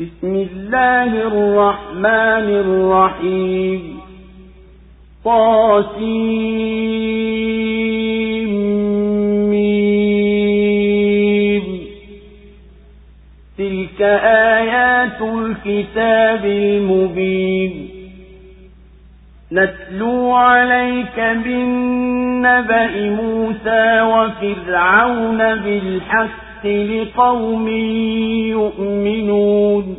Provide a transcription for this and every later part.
بسم الله الرحمن الرحيم. طاسيم تلك آيات الكتاب المبين. نتلو عليك بالنبأ موسى وفرعون بالحق. لقوم يؤمنون.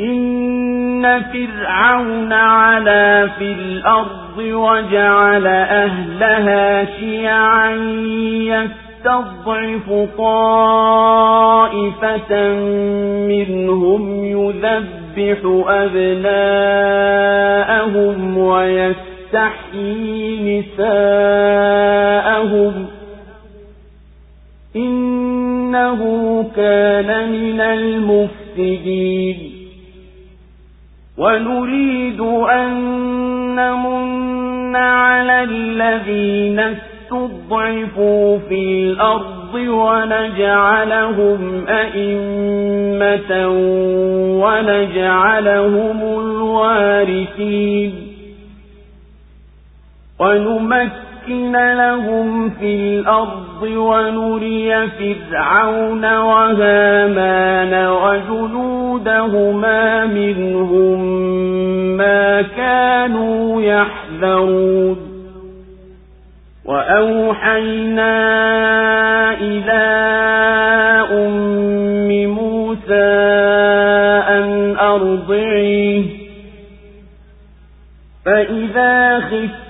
إن فرعون علا في الأرض وجعل أهلها شيعا يستضعف طائفة منهم يذبح أبناءهم ويستحيي نساءهم إنه كان من المفسدين. ونريد أن نمن على الذين استضعفوا في الأرض ونجعلهم أئمة ونجعلهم الوارثين. ونمكن لهم في الأرض ونري فرعون وهامان وجنودهما منهم ما كانوا يحذرون. وأوحينا إلى أم موسى أن أرضعيه. فإذا خفت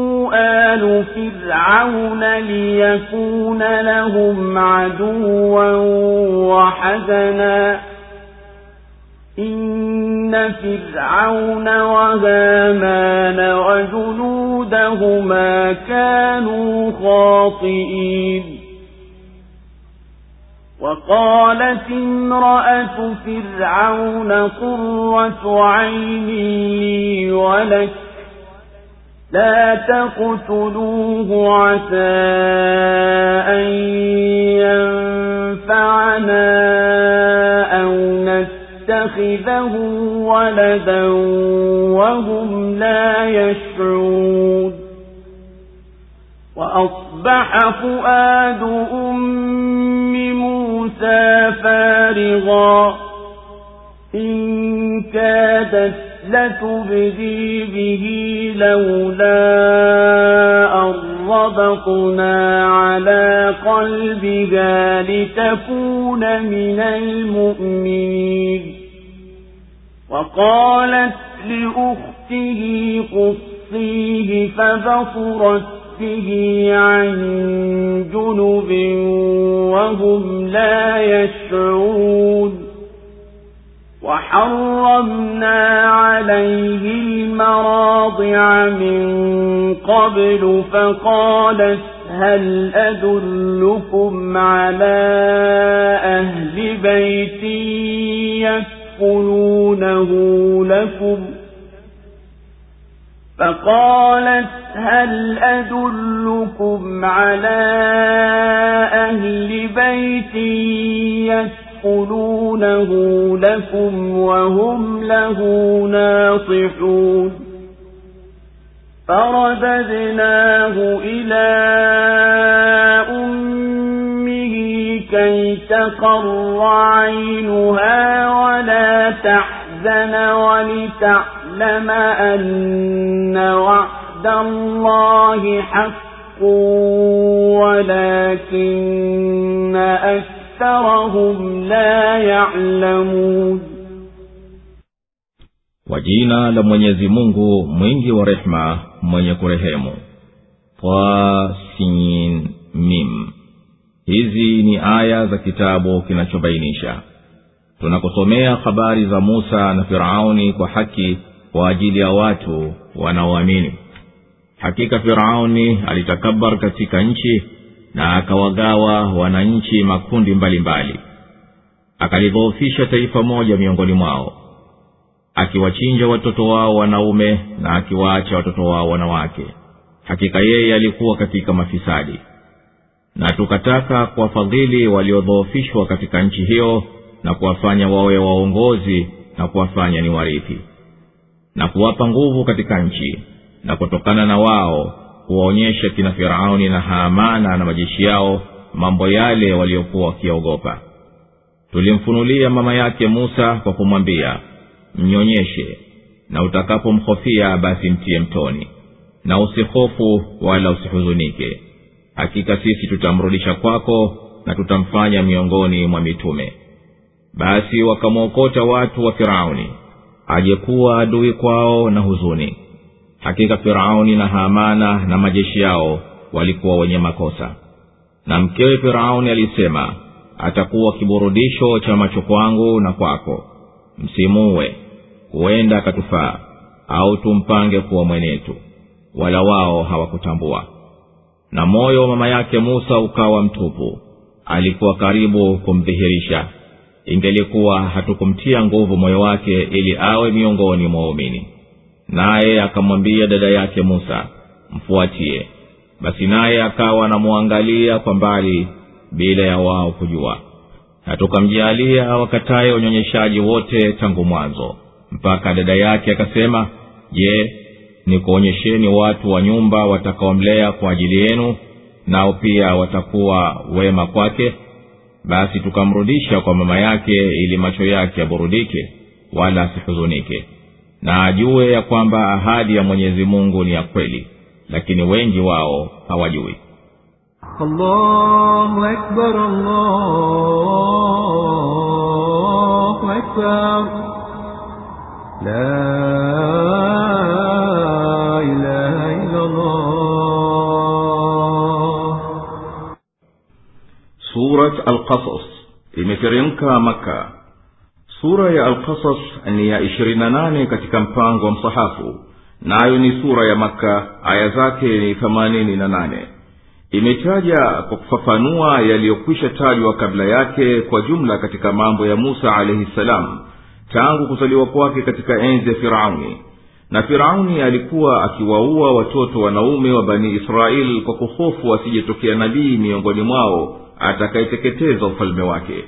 آل فرعون ليكون لهم عدوا وحزنا. إن فرعون وهامان وجنودهما كانوا خاطئين. وقالت امرأة فرعون قرة عين لي ولك لا تقتلوه عسى أن ينفعنا أو نتخذه ولدا وهم لا يشعرون. وأصبح فؤاد أم موسى فارغا. إن كادت لتبدي به لولا أن ربطنا على قلبها لتكون من المؤمنين. وقالت لأخته قصيه فبصرت به عن جنب وهم لا يشعرون. وحرمنا عليه المراضع من قبل فقالت هل أدلكم على أهل بيت يكفلونه لكم؟ فقالت هل أدلكم على أهل بيت يكفلونه لكم وهم له ناصحون فرددناه إلى أمه كي تقر عينها ولا تحزن ولتعلم أن وعد الله حق ولكن أكثرهم لا يعلمون kwa jina la mwenyezi mungu mwingi wa rehema mwenye kurehemu twasin mim hizi ni aya za kitabu kinachobainisha tunakusomea habari za musa na firauni kwa haki kwa ajili ya watu wanaoamini hakika firauni alitakabar katika nchi na akawagawa wananchi makundi mbalimbali akalidhoofisha taifa moja miongoni mwao akiwachinja watoto wao wanaume na akiwaacha watoto wao wanawake. Hakika yeye alikuwa katika mafisadi. Na tukataka kuwafadhili waliodhoofishwa katika nchi hiyo na kuwafanya wawe waongozi na kuwafanya ni warithi na kuwapa nguvu katika nchi na kutokana na wao kuwaonyesha kina firauni na haamana na majeshi yao mambo yale waliokuwa wakiogopa. Tulimfunulia mama yake musa kwa kumwambia mnyonyeshe na utakapomhofia basi mtiye mtoni na usihofu wala usihuzunike. Hakika sisi tutamrudisha kwako na tutamfanya miongoni mwa mitume. Basi wakamwokota watu wa firauni ajekuwa adui kwao na huzuni hakika firauni na hamana na majeshi yao walikuwa wenye makosa. Na mkewe firauni alisema atakuwa kiburudisho cha macho kwangu na kwako. Msimuwe huenda akatufaa au tumpange kuwa mwenetu. Wala wao hawakutambua. Na moyo wa mama yake musa ukawa mtupu. Alikuwa karibu kumdhihirisha. Ingelikuwa hatukumtia nguvu moyo wake ili awe miongoni mwa waumini naye akamwambia dada yake musa mfuatie. Basi naye akawa anamwangalia kwa mbali bila ya wao kujua. Na tukamjaalia wakataye unyonyeshaji wote tangu mwanzo. Mpaka dada yake akasema je nikuonyesheni watu wa nyumba watakaomlea kwa ajili yenu nao pia watakuwa wema kwake? Basi tukamrudisha kwa mama yake ili macho yake yaburudike wala asihuzunike na ajue ya kwamba ahadi ya mwenyezi mungu ni ya kweli lakini wengi wao hawajui. Allahu akbar, imeteremka maka sura ya alkasas ni ya ishirini na nane katika mpango wa msahafu. Nayo ni sura ya maka aya zake ni themanini na nane. Imetaja kwa kufafanua yaliyokwisha tajwa kabla yake kwa jumla katika mambo ya musa alaihi ssalam tangu kuzaliwa kwake katika enzi ya firauni. Na firauni alikuwa akiwaua watoto wanaume wa bani israeli kwa kuhofu asijetokea nabii miongoni mwao atakayeteketeza ufalme wake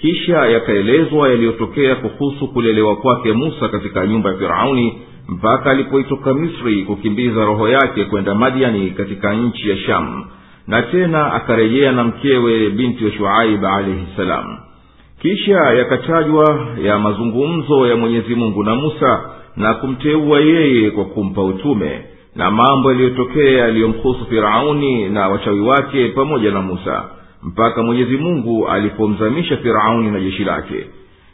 kisha yakaelezwa yaliyotokea kuhusu kulelewa kwake musa katika nyumba ya firauni mpaka alipoitoka misri kukimbiza roho yake kwenda madiani katika nchi ya shamu na tena akarejea na mkewe binti wa shuaib alaihi salam. Kisha yakatajwa ya mazungumzo ya mwenyezi mungu na musa na kumteua yeye kwa kumpa utume na mambo yaliyotokea yaliyomhusu firauni na wachawi wake pamoja na musa mpaka mwenyezi mungu alipomzamisha firauni na jeshi lake.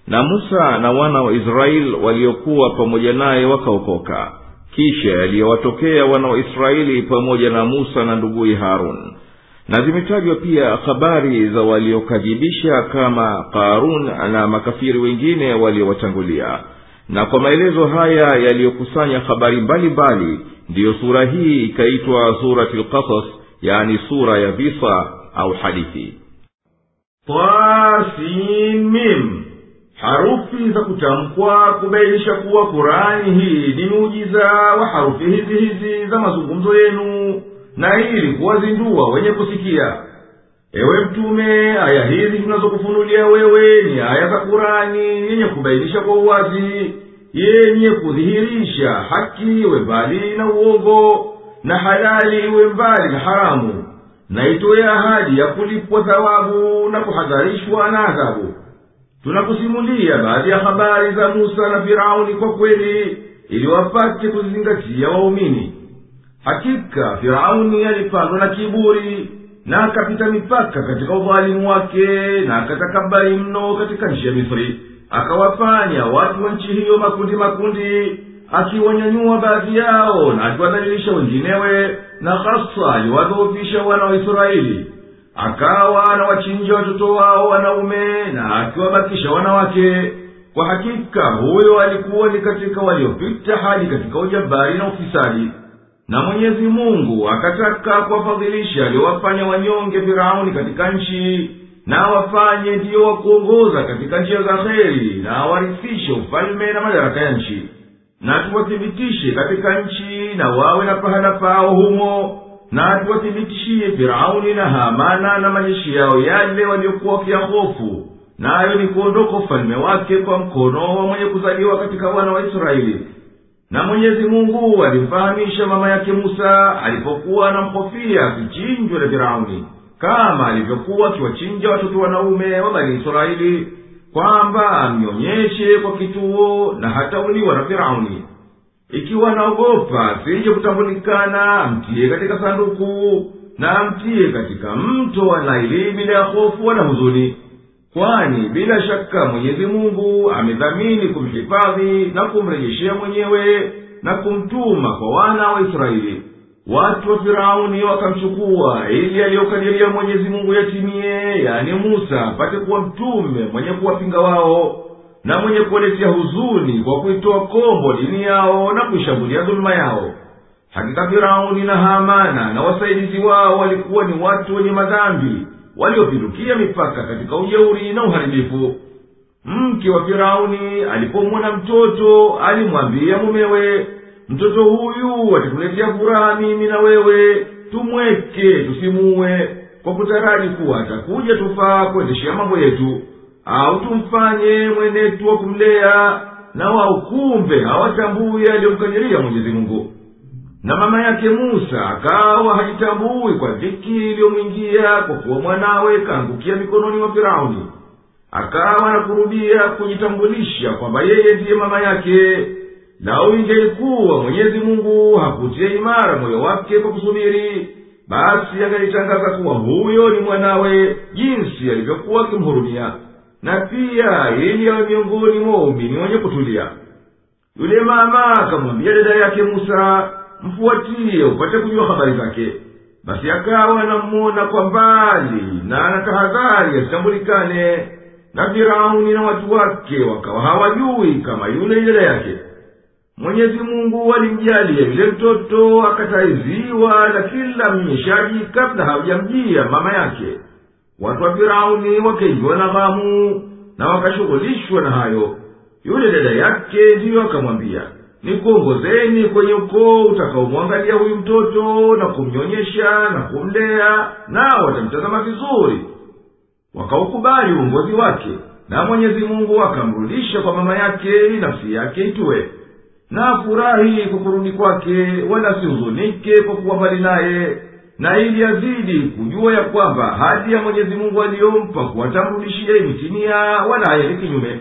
Na musa na wana wa israeli waliokuwa pamoja naye wakaokoka. Kisha yaliyowatokea wana wa israeli pamoja na musa na nduguye harun. Na zimetajwa pia habari za waliokadhibisha kama qarun na makafiri wengine waliowatangulia. Na kwa maelezo haya yaliyokusanya habari mbalimbali ndiyo sura hii ikaitwa surati lkasas yani sura ya visa au hadithi. Tasimim harufi za kutamkwa kubainisha kuwa kurani hii ni muujiza wa harufi hizi hizi za mazungumzo yenu na ili kuwazindua wenye kusikia. Ewe mtume aya hizi tunazokufunulia wewe ni aya za kurani yenye kubainisha kwa uwazi yenye kudhihirisha haki iwe mbali na uongo na halali iwe mbali na haramu na itoye ahadi ya kulipwa thawabu na kuhadharishwa na adhabu. Tunakusimulia baadhi ya habari za musa na firauni kwa kweli ili wapate kuzizingatia waumini. Hakika firauni alipandwa na kiburi na akapita mipaka katika udhalimu wake na akatakabari mno katika nchi ya misri. Akawafanya watu wa nchi hiyo makundi makundi akiwanyanyua baadhi yao na akiwadhalilisha wenginewe na hasa aliwadhoofisha wana wa israeli akawa anawachinja watoto wao wanaume na akiwabakisha wanawake kwa hakika huyo alikuwa ni katika waliopita hadi katika ujabari na ufisadi. Na mwenyezi mungu akataka kuwafadhilisha aliowafanya wanyonge firauni katika nchi na wafanye ndiyo wakuongoza katika njia za kheri na awarithishe ufalme na madaraka ya nchi na tuwathibitishe katika nchi na wawe na pahala pao humo. Na tuwathibitishie firauni na hamana na majeshi yao yale waliokuwa wakiyahofu. Nayo ni kuondoka ufalme wake kwa mkono wa mwenye kuzaliwa katika wana wa israeli. Na mwenyezi mungu alimfahamisha mama yake musa alipokuwa anamhofia asichinjwe na firauni kama alivyokuwa akiwachinja watoto wanaume wa bani israeli kwamba amnyonyeshe kwa kituo na hatauliwa na firauni. Ikiwa naogopa sije kutambulikana amtiye katika sanduku na amtiye katika mto wa naili bila ya hofu wala huzuni. Kwani bila shaka mwenyezi mungu amedhamini kumhifadhi na kumrejeshea mwenyewe na kumtuma kwa wana wa israeli watu wa firauni wakamchukua ili aliyokadiria mwenyezi mungu yatimie yani musa apate kuwa mtume mwenye kuwapinga wao na mwenye kuwaletea huzuni kwa kuitoa kombo dini yao na kuishambulia dhuluma yao. Hakika firauni na hamana na wasaidizi wao walikuwa ni watu wenye madhambi waliopindukia mipaka katika ujeuri na uharibifu. Mke wa firauni alipomwona mtoto alimwambia mumewe mtoto huyu atatuletea furaha mimi na wewe tumweke tusimuwe kwa kutaraji kuwa atakuja tufaa kuendeshea mambo yetu. Au tumfanye mwenetu wa kumlea na waukumbe hawatambui aliyomkadiria mungu. Na mama yake musa akawa hajitambui kwa dhiki iliyomwingia kwa kuwa mwanawe kaangukia mikononi mwa firauni. Akawa na kujitambulisha kwamba yeye ndiye mama yake lau ingelikuwa mwenyezi mungu hakutia imara moyo wake kwa kusubiri. Basi angalitangaza kuwa huyo ni mwanawe jinsi alivyokuwa akimhurumia. Na pia ili awe miongoni mwa waumini wenye kutulia. Yule mama akamwambia dada yake musa mfuatiye upate kujua habari zake. Basi akawa anamuona kwa mbali na anatahadhari asitambulikane. Na firauni na watu wake wakawa hawajui kama yule dada yake mwenyezi mungu alimjalia yule mtoto akataiziwa na kila mnyeshaji kabla hawajamjia mama yake. Watu wa firauni wakaingiwa na ghamu na wakashughulishwa na hayo. Yule dada yake ndiyo akamwambia nikuongozeni kwenye ukoo utakaomwangalia huyu mtoto na kumnyonyesha na kumlea nao watamtazama vizuri. Wakaukubali uongozi wake na mwenyezi mungu akamrudisha kwa mama yake ili nafsi yake itue na afurahi kwa kurudi kwake wala sihuzunike kwa kuwa mbali naye na ili azidi kujua ya kwamba hadi ya mwenyezi mungu aliyompa kuwatamrudishia imetimia wala hayendi kinyume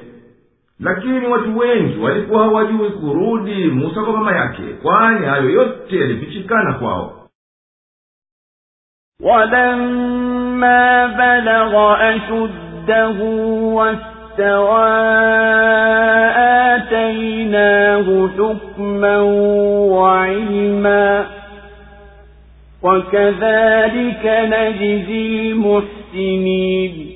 lakini watu wengi walikuwa hawajui kurudi musa kwa mama yake kwani hayo yote yalifichikana kwao ولما بلغ أشده واستوى آتيناه حكما وعلما. وكذلك نجزي المحسنين.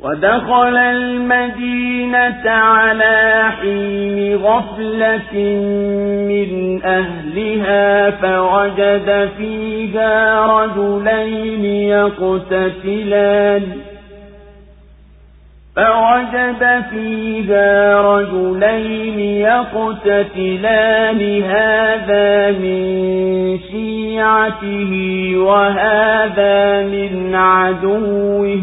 ودخل المدينة على حين غفلة من أهلها فوجد فيها رجلين يقتتلان. فوجد فيها رجلين يقتتلان هذا من شيعته وهذا من عدوه.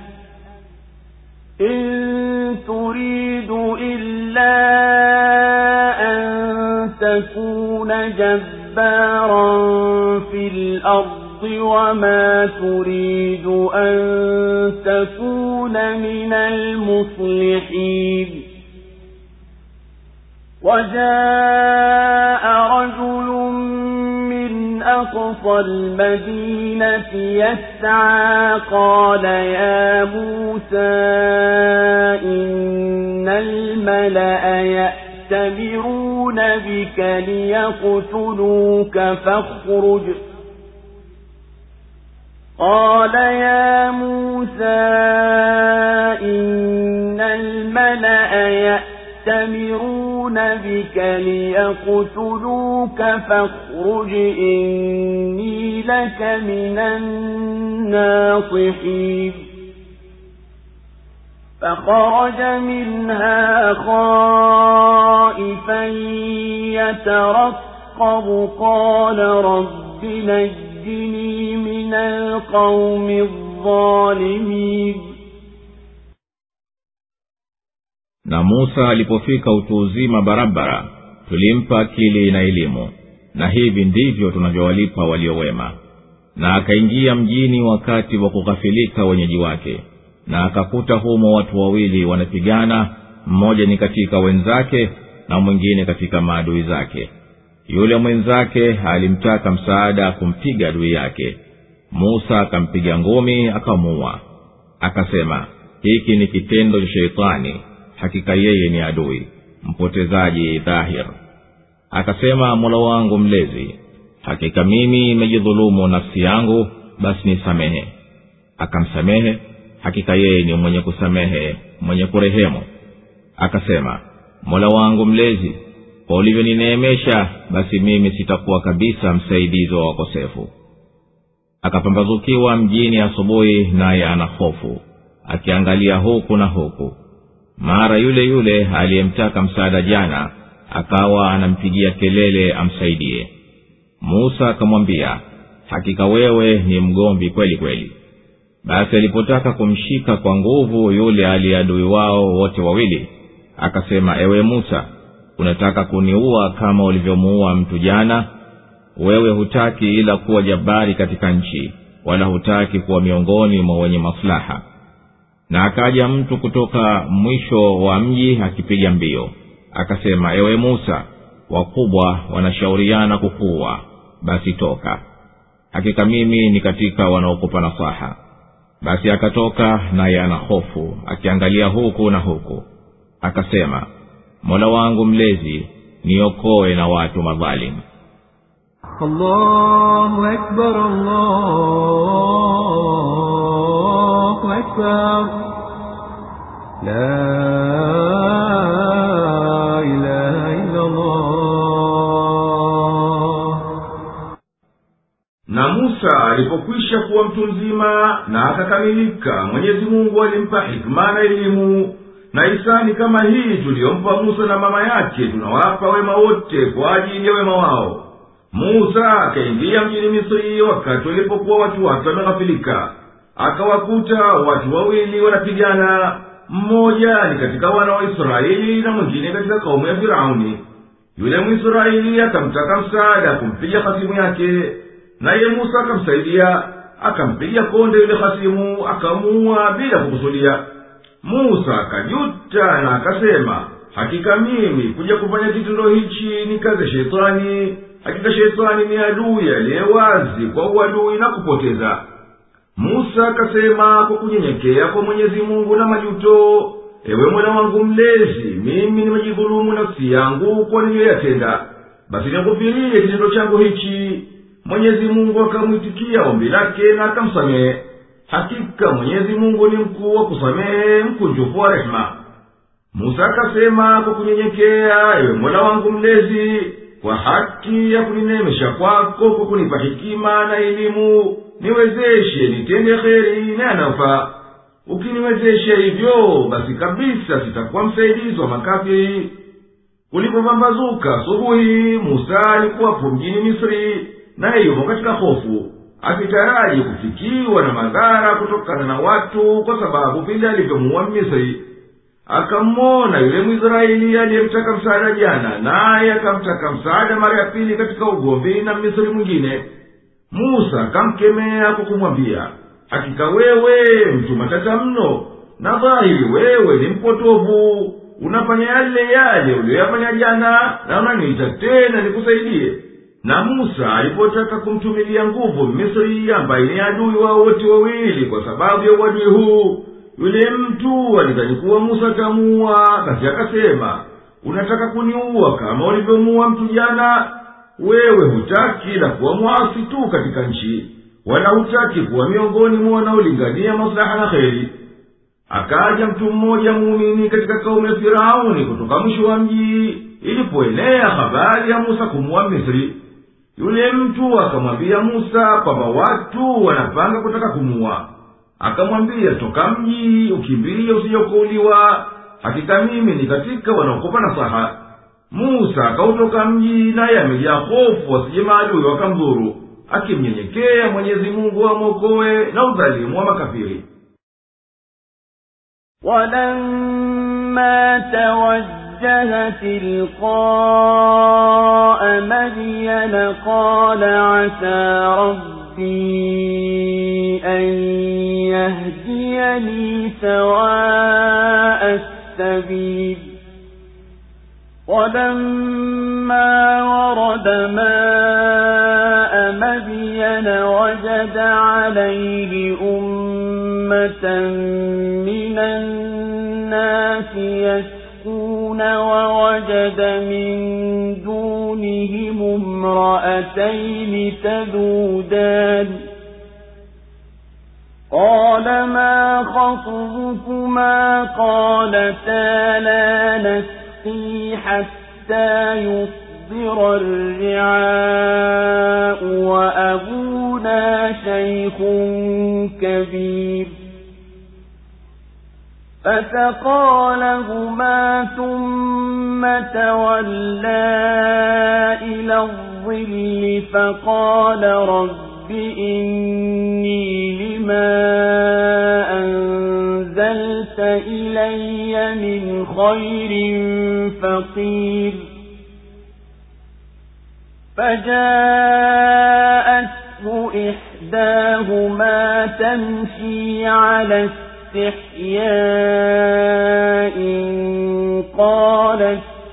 إن تريد إلا أن تكون جبارا في الأرض وما تريد أن تكون من المصلحين. وجاء رجل أقصى المدينة يسعى. قال يا موسى إن الملأ يأتمرون بك ليقتلوك فاخرج. قال يا موسى إن الملأ يأتمرون بك ليقتلوك فاخرج إني لك من الناصحين فخرج منها خائفا يترقب قال رب نجني من القوم الظالمين na musa alipofika utu uzima barabara tulimpa akili na elimu. Na hivi ndivyo tunavyowalipa waliowema na akaingia mjini wakati wa kughafilika wenyeji wake. Na akakuta humo watu wawili wanapigana mmoja ni katika wenzake na mwingine katika maadui zake. Yule mwenzake alimtaka msaada kumpiga adui yake. Musa akampiga ngumi akamuua. Akasema hiki ni kitendo cha sheitani hakika yeye ni adui mpotezaji dhahir. Akasema mola wangu mlezi hakika mimi imejidhulumu nafsi yangu basi nisamehe. Akamsamehe hakika yeye ni mwenye kusamehe mwenye kurehemu. Akasema mola wangu mlezi kwa ulivyonineemesha basi mimi sitakuwa kabisa msaidizi wa wakosefu. Akapambazukiwa mjini asubuhi naye ana hofu akiangalia huku na huku mara yule yule aliyemtaka msaada jana akawa anampigia kelele amsaidie. Musa akamwambia hakika wewe ni mgomvi kweli kweli. Basi alipotaka kumshika kwa nguvu yule aliyeadui wao wote wawili akasema ewe musa unataka kuniua kama ulivyomuua mtu jana? Wewe hutaki ila kuwa jabari katika nchi wala hutaki kuwa miongoni mwa wenye maslaha na akaja mtu kutoka mwisho wa mji akipiga mbio. Akasema ewe musa wakubwa wanashauriana kukuwa basi toka. Hakika mimi ni katika wanaokupa nasaha. Basi akatoka naye ana hofu akiangalia huku na huku. Akasema mola wangu mlezi niokoe na watu madhalimu allahu akbar allah. أكبر لا إله إلا الله na musa alipokwisha kuwa mtu mzima na akakamilika mwenyezi mungu alimpa hikma na elimu na hisani kama hii tuliyompa musa na mama yake tunawapa wema wote kwa ajili ya wema wao musa akaingia mjini misri wakati walipokuwa watu wake wameghafilika akawakuta watu wawili wanapigana. Mmoja ni katika wana wa israeli na mwingine katika kaumu ya firauni. Yule mwisraeli akamtaka msaada kumpiga hasimu yake naye musa akamsaidia. Akampiga konde yule hasimu akamuua bila kukusudia. Musa akajuta na akasema hakika mimi kuja kufanya kitendo hichi ni kazi ya sheitani hakika sheitani ni adui aliye wazi kwa uadui na kupoteza musa akasema kwa kunyenyekea kwa mwenyezi mungu na majuto ewe mola wangu mlezi mimi nimejidhulumu nafsi yangu kwa niliyoyatenda. Basi nikufirie kitendo changu hichi. Mwenyezi mungu akamwitikia ombi lake na akamsamehe. Hakika mwenyezi mungu ni mkuu wa kusamehe mkunjufu wa rehema. Musa akasema kwa kunyenyekea ewe mola wangu mlezi kwa haki ya kunineemesha kwako kwa kunipa hikima na elimu niwezeshe nitende kheri na yanayofaa ukiniwezesha hivyo basi kabisa sitakuwa msaidizi wa makafiri kulipopambazuka asubuhi musa alikuwapo mjini misri naye yupo katika hofu. Akitaraji kufikiwa na madhara kutokana na watu kwa sababu vile alivyomuua mmisri akammona yule mwisraeli aliyemtaka msaada jana naye akamtaka msaada mara ya pili katika ugomvi na mmisri mwingine musa akamkemea kwa kumwambia hakika wewe mtu matata mno na dhahiri wewe ni mpotovu. Unafanya yale yale uliyoyafanya jana na unaniita tena nikusaidie. Na musa alipotaka kumtumilia nguvu misri ambaye ni adui wao wote wawili kwa sababu ya uadui huu yule mtu alidhani kuwa musa atamuua basi akasema unataka kuniua kama ulivyomuua mtu jana wewe hutaki na kuwa mwasi tu katika nchi wala hutaki kuwa miongoni mwa wanaolingania maslaha na kheri. Akaja mtu mmoja muumini katika kaumu ya firauni kutoka mwisho wa mji ilipoenea habari ya musa kumuwa misri. Yule mtu akamwambia musa kwamba watu wanapanga kutaka kumuwa akamwambia toka mji ukimbiye usijokouliwa. Hakika mimi ni katika wanaokopa nasaha musa akautoka mji naye amejaa hofu wasije maadui wakamdhuru akimnyenyekea mwenyezi mungu amwokoe na udhalimu wa makafiri. Walamma tawajjaha tilqaa madyana qala asa rabbi an yahdiyani sawaa assabil. ولما ورد ماء مدين وجد عليه أمة من الناس يسكون ووجد من دونهم امرأتين تذودان. قال ما خطبكما؟ قالتا لا نسقي حتى يصدر الرعاء وأبونا شيخ كبير. فسقى لهما ثم تولى إلى الظل فقال رب إني لما أنزلت إلي من خير فقير فجاءته إحداهما تمشي على استحياء قالت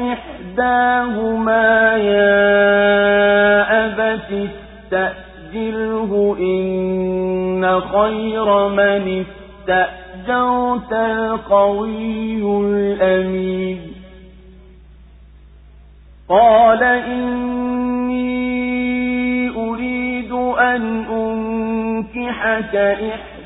إحداهما يا أبت استأجره إن خير من استأجرت القوي الأمين. قال إني أريد أن أنكحك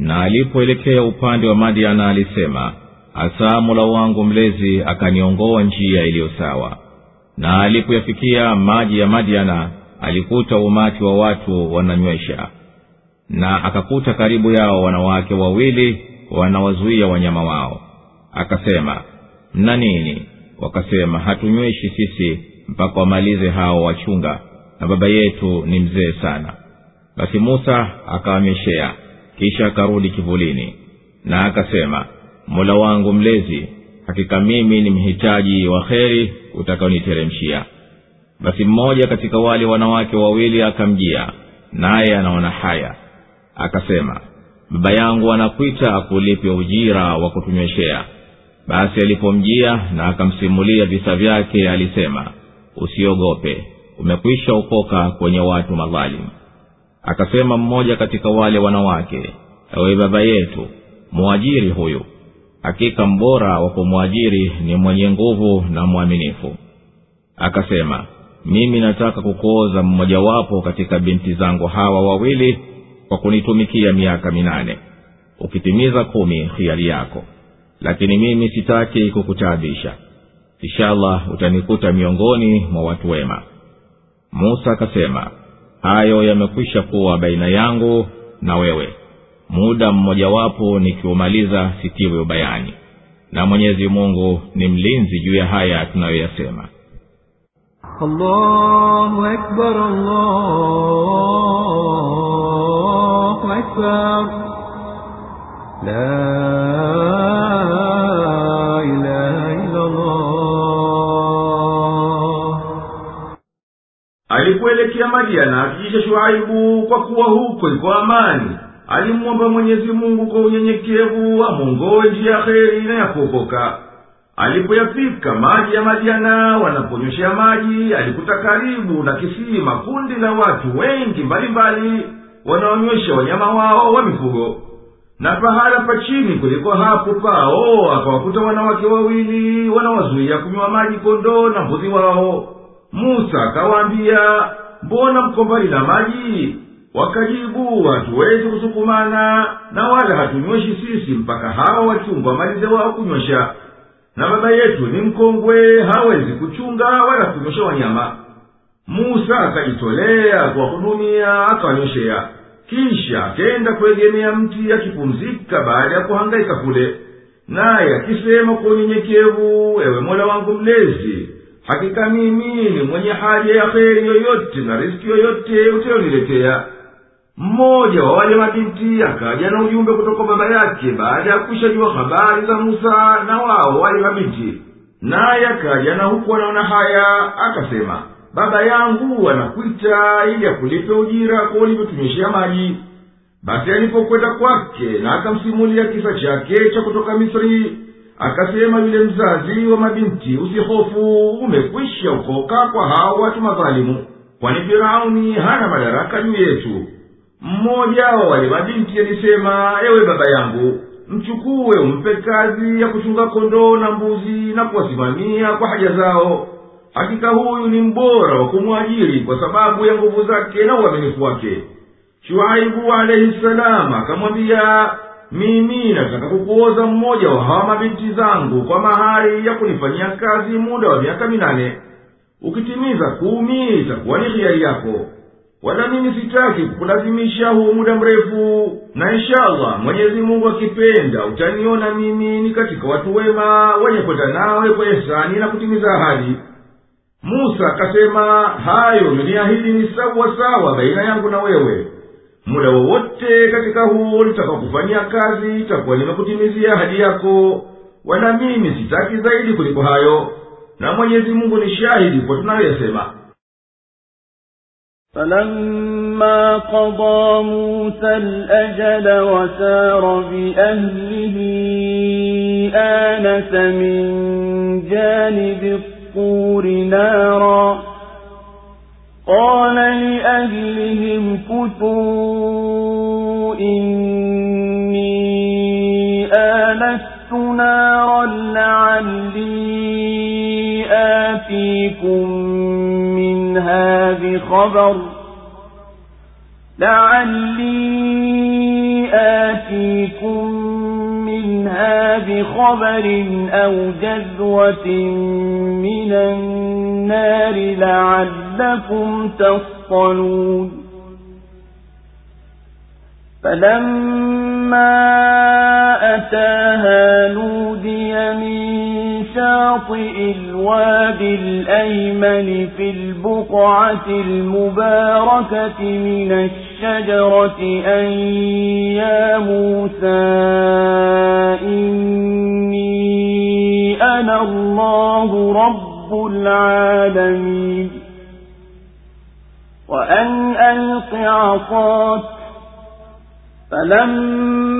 Na alipoelekea upande wa madiana alisema hasa mola wangu mlezi akaniongoa njia iliyo sawa. Na alipoyafikia maji ya madiana alikuta umati wa watu wananywesha. Na akakuta karibu yao wanawake wawili wanawazuia wanyama wao. Akasema mna nini? Wakasema hatunyweshi sisi mpaka wamalize hao wachunga na baba yetu ni mzee sana. Basi musa akawameshea kisha akarudi kivulini. Na akasema mola wangu mlezi hakika mimi ni mhitaji wa kheri utakaoniteremshia. Basi mmoja katika wale wanawake wawili akamjia naye anaona haya. Akasema baba yangu anakwita akulipe ujira wa kutunyweshea basi alipomjia na akamsimulia visa vyake alisema usiogope umekwisha ukoka kwenye watu madhalimu akasema mmoja katika wale wanawake ewe baba yetu mwajiri huyu. Hakika mbora wa kumwajiri ni mwenye nguvu na mwaminifu. Akasema mimi nataka kukuoza mmojawapo katika binti zangu hawa wawili kwa kunitumikia miaka minane. Ukitimiza kumi hiari yako. Lakini mimi sitaki kukutaabisha inshallah utanikuta miongoni mwa watu wema. Musa akasema hayo yamekwisha kuwa baina yangu na wewe. Muda mmojawapo nikiumaliza sitiwe ubayani. Na mwenyezi mungu ni mlinzi juu ya haya tunayoyasema. La alipoelekea madiana akijisha shuaibu kwa kuwa huko iko amani. Alimwomba mwenyezi mungu kwa unyenyekevu amongowe njia ya kheri na ya kuokoka. Alipoyafika maji ya madiana wanaponyoshea maji alikuta karibu na kisima kundi la watu wengi mbalimbali wanaonywesha wanyama wao wa mifugo. Na pahala pa chini kuliko hapo pao akawakuta wanawake wawili wanawazuia kunywa maji kondoo na mbuzi wao. Musa akawaambia mbona mko mbali na maji? Wakajibu hatuwezi kusukumana na wala hatunyweshi sisi mpaka hawa wachungwa malize wao kunywesha na baba yetu ni mkongwe hawezi kuchunga wala kunywesha wanyama. Musa akajitolea kuwahudumia akawanyweshea kisha akenda kuegemea mti akipumzika baada ya kuhangaika kule. Naye akisema kwa unyenyekevu ewe mola wangu mlezi hakika mimi ni mwenye haja ya kheri yoyote na riski yoyote utayoniletea mmoja wa wale mabinti akaja na ujumbe kutoka baba yake baada ya kuishajua habari za musa na wao wale mabinti. Naye akaja na huku anaona haya akasema baba yangu anakwita ili akulipe ujira kwa ulivyotunyweshea maji. Basi alipokwenda kwake na akamsimulia kisa chake cha kutoka misri akasema yule mzazi wa mabinti usihofu umekwisha ukoka kwa hao watu madhalimu kwani firauni hana madaraka juu yetu. Mmoja wa wale mabinti alisema ewe baba yangu mchukue umpe kazi ya kuchunga kondoo na mbuzi na kuwasimamia kwa haja zao. Hakika huyu ni mbora wa kumwajiri kwa sababu ya nguvu zake na uaminifu wake. Shuaibu alaihi salamu akamwambia mimi nataka kukuoza mmoja wa hawa mabinti zangu kwa mahari ya kunifanyia kazi muda wa miaka minane. Ukitimiza kumi itakuwa ni hiari yako. Wala mimi sitaki kukulazimisha huu muda mrefu. Na inshallah mwenyezi mungu akipenda utaniona mimi ni katika watu wema wenye kwenda nawe kwa ihsani na kutimiza ahadi. Musa akasema hayo mliahidi ni sawa sawa baina yangu na wewe muda wowote katika huo nitakakufanyia kazi itakuwa nimekutimizia ahadi yako wala mimi sitaki zaidi kuliko hayo na mwenyezi mungu ni shahidi kwa tunayoyasema فلما قضى موسى الأجل وسار بأهله آنس من جانب الطور نارا قال لأهلهم كتوا إني آنست نارا لعلي آتيكم منها بخبر لعلي آتيكم منها بخبر أو جذوة من النار لعلكم تصطلون. فلما أتاها نودي من شاطئ الوادي الأيمن في البقعة المباركة من الشجرة أن يا موسى إني أنا الله رب العالمين. وأن ألق عصاك فلما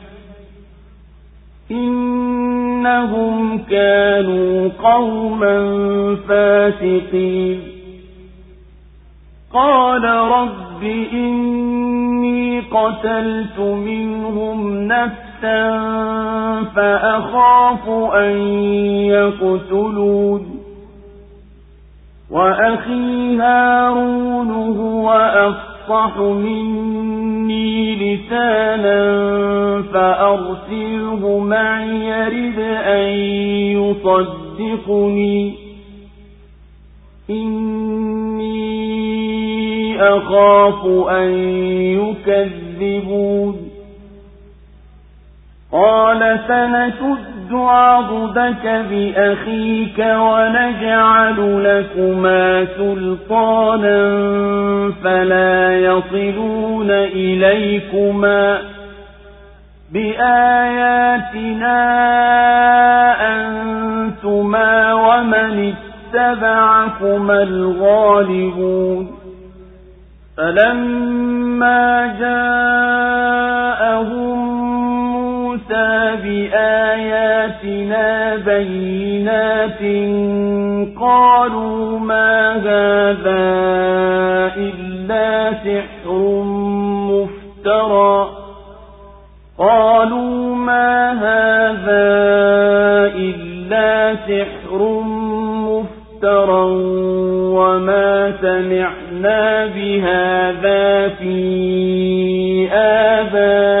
إنهم كانوا قوما فاسقين. قال رب إني قتلت منهم نفسا فأخاف أن يقتلون. وأخي هارون هو أفصح مني لسانا فأرسله معي يرد أن يصدقني. إني أخاف أن يكذبون. قال سنشد عضدك بأخيك ونجعل لكما سلطانا فلا يصلون إليكما بآياتنا أنتما ومن اتبعكما الغالبون فلما جاءهم موسى بآياتنا بينات قالوا ما هذا إلا سحر مفترى قالوا ما هذا إلا سحر مفترى وما سمعنا بهذا في آبائنا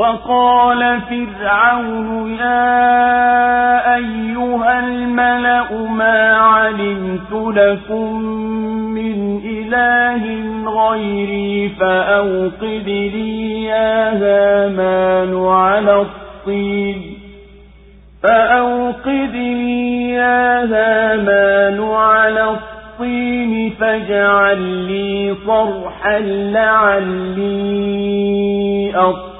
وقال فرعون يا أيها الملأ ما علمت لكم من إله غيري فأوقد لي يا هامان على الطين. فأوقد لي يا هامان على الطين فاجعل لي صرحا لعلي أطلع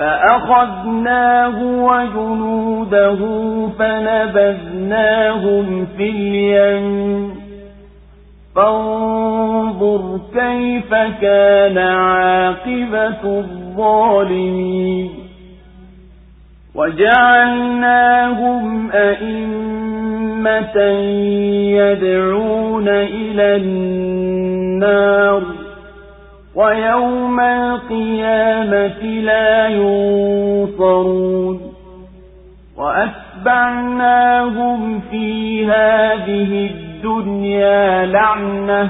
فأخذناه وجنوده فنبذناهم في اليم. فانظر كيف كان عاقبة الظالمين. وجعلناهم أئمة يدعون إلى النار. ويوم القيامة لا ينصرون وأتبعناهم في هذه الدنيا لعنة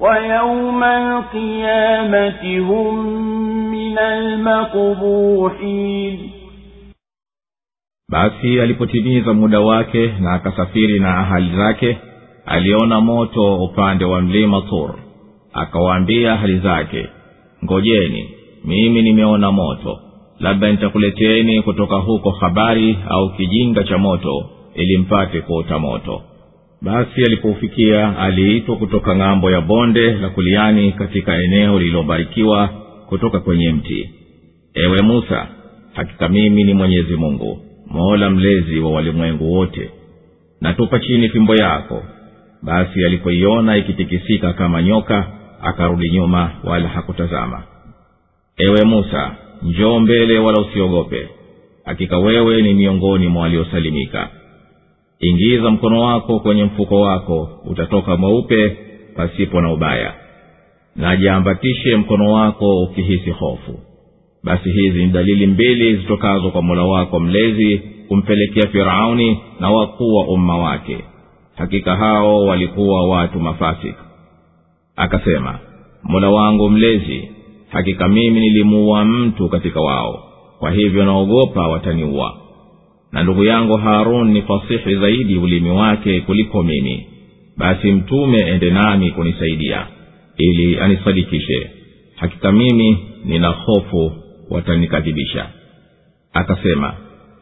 ويوم القيامة هم من المقبوحين basi alipotimiza muda wake na akasafiri na ahali zake aliona moto upande wa mlima tur akawaambia hali zake ngojeni mimi nimeona moto. Labda nitakuleteni kutoka huko habari au kijinga cha moto ili mpate kuota moto. Basi alipoufikia aliitwa kutoka ng'ambo ya bonde la kuliani katika eneo lililobarikiwa kutoka kwenye mti. Ewe musa hakika mimi ni mwenyezi mungu mola mlezi wa walimwengu wote. Natupa chini fimbo yako. Basi alipoiona ikitikisika kama nyoka akarudi nyuma wala hakutazama. Ewe musa njoo mbele wala usiogope. Hakika wewe ni miongoni mwa waliosalimika. Ingiza mkono wako kwenye mfuko wako utatoka mweupe pasipo na ubaya. Na jiambatishe mkono wako ukihisi hofu. Basi hizi ni dalili mbili zitokazo kwa mola wako mlezi kumpelekea firauni na wakuu wa umma wake. Hakika hao walikuwa watu mafasik akasema mola wangu mlezi hakika mimi nilimuua mtu katika wao kwa hivyo naogopa wataniua. Na ndugu yangu harun ni fasihi zaidi ulimi wake kuliko mimi. Basi mtume ende nami kunisaidia ili anisadikishe. Hakika mimi nina hofu watanikadhibisha. Akasema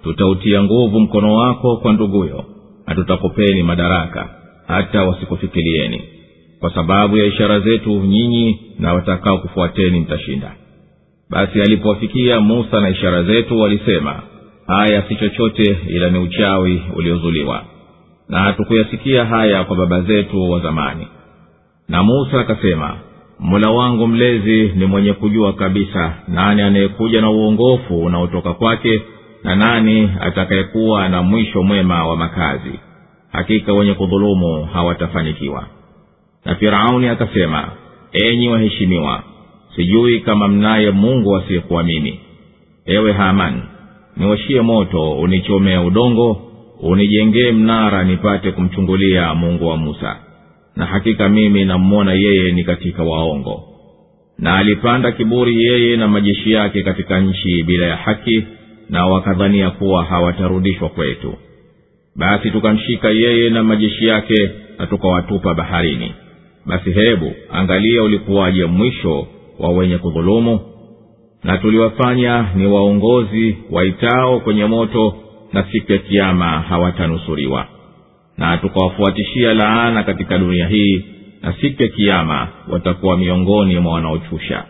tutautia nguvu mkono wako kwa nduguyo na tutakupeni madaraka hata wasikufikirieni kwa sababu ya ishara zetu nyinyi na watakao kufuateni mtashinda. Basi alipowafikia musa na ishara zetu walisema haya si chochote ila ni uchawi uliozuliwa. Na hatukuyasikia haya kwa baba zetu wa zamani. Na musa akasema mola wangu mlezi ni mwenye kujua kabisa nani anayekuja na uongofu unaotoka kwake na nani atakayekuwa na mwisho mwema wa makazi. Hakika wenye kudhulumu hawatafanikiwa na firauni akasema enyi waheshimiwa sijui kama mnaye mungu asiyekuwa mimi ewe haman niwashie moto unichomea udongo unijengee mnara nipate kumchungulia mungu wa musa. Na hakika mimi nammona yeye ni katika waongo. Na alipanda kiburi yeye na majeshi yake katika nchi bila ya haki na wakadhania kuwa hawatarudishwa kwetu. Basi tukamshika yeye na majeshi yake na tukawatupa baharini basi hebu angalia ulikuwaje mwisho wa wenye kudhulumu. Na tuliwafanya ni waongozi waitao kwenye moto na siku ya kiama hawatanusuriwa na tukawafuatishia laana katika dunia hii na siku ya kiama watakuwa miongoni mwa wanaochusha.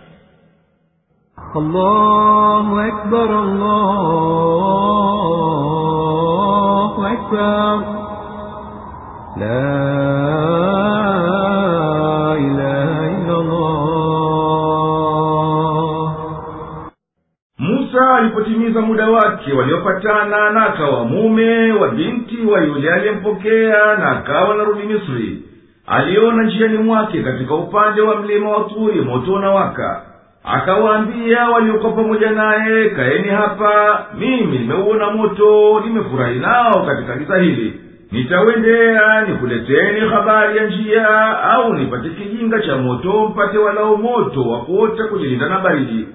La akatimiza muda wake waliopatana na akawa mume wa binti wa yule aliyempokea na akawa narudi misri aliona njiani mwake katika upande wa mlima wa turi moto unawaka. Akawaambia waliokuwa pamoja naye kaeni hapa mimi nimeuona moto nimefurahi nao katika giza hili. Nitawendea nikuleteni habari ya njia au nipate kijinga cha moto mpate walao moto wa kuota kujilinda na baridi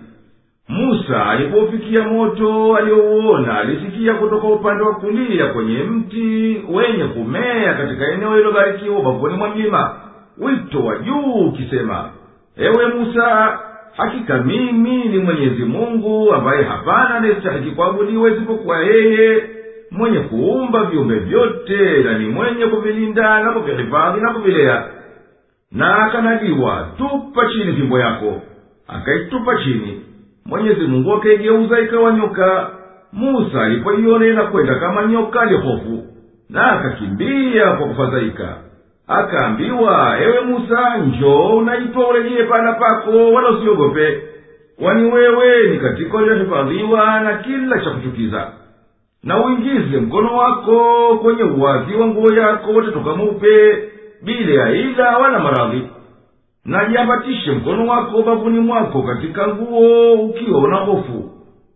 musa alipofikia moto aliyouona alisikia kutoka upande wa kulia kwenye mti wenye kumea katika eneo lilobarikiwa ubavuni mwa mlima. Wito wa juu ukisema ewe musa hakika mimi ni mwenyezi mungu ambaye hapana anayestahiki kuabudiwa isipokuwa yeye mwenye kuumba viumbe vyote na ni mwenye kuvilinda na kuvihifadhi na kuvilea. Na akanadiwa tupa chini fimbo yako. Akaitupa chini mwenyezi mungu akaigeuza ikawa nyoka. Musa alipoiona inakwenda kama nyoka alihofu na akakimbia kwa kufadhaika. Akaambiwa ewe musa njoo unaitwa urejee pana pako wala usiogope. Kwani wewe ni katika uliohifadhiwa na kila cha kuchukiza. Na uingize mkono wako kwenye uwazi wa nguo yako utatoka mweupe bila ila wala maradhi na jiambatishe mkono wako bavuni mwako katika nguo ukiwa una hofu.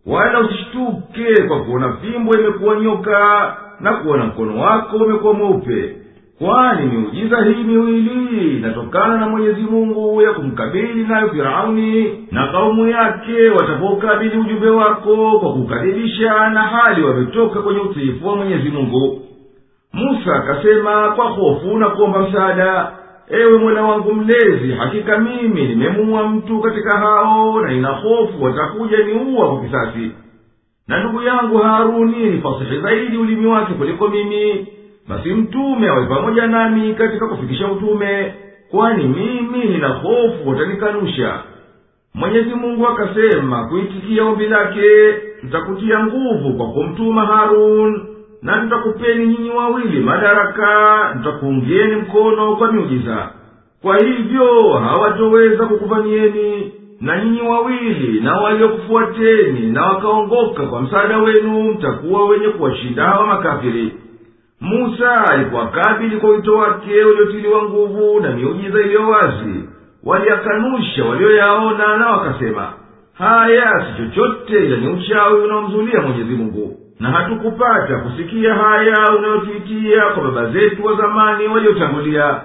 Wala usishtuke kwa kuona fimbo imekuwa nyoka na kuona mkono wako umekuwa mweupe. Kwani miujiza hii miwili inatokana na mwenyezi mungu ya kumkabili nayo firauni na kaumu yake watapokabili ujumbe wako kwa kukadhibisha na hali wametoka kwenye utiifu wa mwenyezi mungu. Musa akasema kwa hofu na kuomba msaada ewe mola wangu mlezi hakika mimi nimemuua mtu katika hao na nina hofu watakuja niua kwa kisasi. Na ndugu yangu haruni ni fasihi zaidi ulimi wake kuliko mimi. Basi mtume awe pamoja nami katika kufikisha utume kwani mimi nina hofu watanikanusha. Mwenyezi mungu akasema kuitikia ombi lake tutakutia nguvu kwa kumtuma harun na nitakupeni nyinyi wawili madaraka nitakuungieni mkono kwa miujiza. Kwa hivyo hawatoweza kukuvamieni na nyinyi wawili na waliokufuateni na wakaongoka kwa msaada wenu mtakuwa wenye kuwashinda hawa makafiri. Musa alipowakabili kwa wito wake uliotiliwa nguvu na miujiza iliyo wazi. Waliyakanusha walioyaona na wakasema haya si chochote ila ni uchawi unaomzulia mwenyezi mungu na hatukupata kusikia haya unayotuitia kwa baba zetu wa zamani waliotangulia.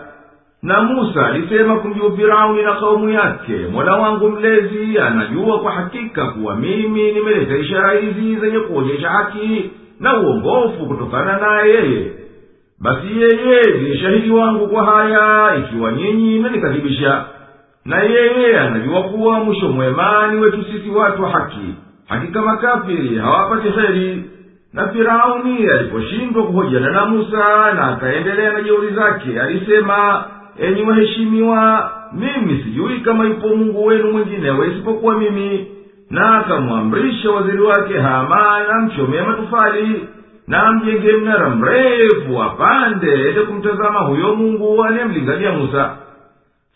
Na musa alisema kumjuu firauni na kaumu yake mola wangu mlezi anajua kwa hakika kuwa mimi nimeleta ishara hizi zenye kuonyesha haki na uongofu kutokana naye yeye. Basi yeye ndiye shahidi wangu kwa haya ikiwa nyinyi mmenikadhibisha na yeye anajua kuwa mwisho mwema ni wetu sisi watu wa haki. Hakika makafiri hawapati heri na firauni aliposhindwa kuhojana na musa na akaendelea na jeuri zake alisema enyi waheshimiwa mimi sijui kama yupo mungu wenu mwinginewe isipokuwa mimi. Na akamwamrisha waziri wake hamana amchomee matufali na amjenge mnara mrefu apande ende kumtazama huyo mungu aliyemlingalia musa.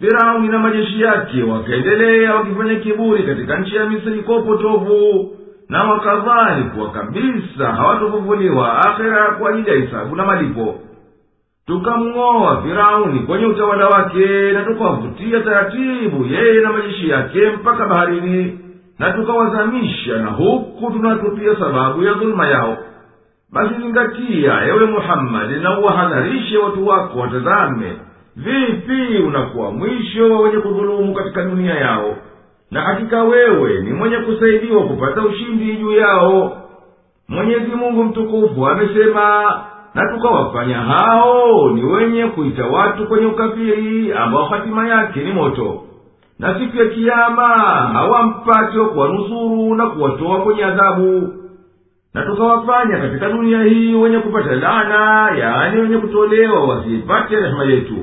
Firauni na majeshi yake wakaendelea wakifanya kiburi katika nchi ya misri kwa upotovu na wakadhani kuwa kabisa hawatofufuliwa akhera kwa ajili ya hisabu na malipo. Tukamng'oa firauni kwenye utawala wake na tukawavutia taratibu yeye na majeshi yake mpaka baharini na tukawazamisha na huku tunatupia sababu ya dhuluma yao. Basi zingatia ewe muhammadi na uwahadharishe watu wako watazame vipi unakuwa mwisho wa wenye kudhulumu katika dunia yao na hakika wewe ni mwenye kusaidiwa kupata ushindi juu yao. Mwenyezi mungu mtukufu amesema na tukawafanya hao ni wenye kuita watu kwenye ukafiri ambao hatima yake ni moto. Na siku ya kiama hawampati wa kuwanusuru na kuwatoa kwenye adhabu. Na tukawafanya katika dunia hii wenye kupata lana yaani wenye kutolewa wasiipate rehema yetu.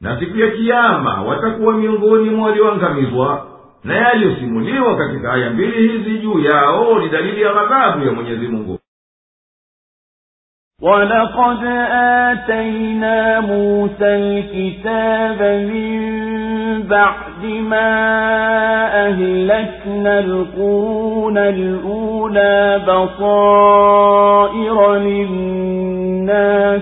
Na siku ya kiama watakuwa miongoni mwa walioangamizwa na yaliyosimuliwa katika aya mbili hizi juu yao ni dalili ya ghadhabu ya mwenyezi mungu ولقد آتينا موسى الكتاب من بعد ما أهلكنا القرون الأولى بصائر للناس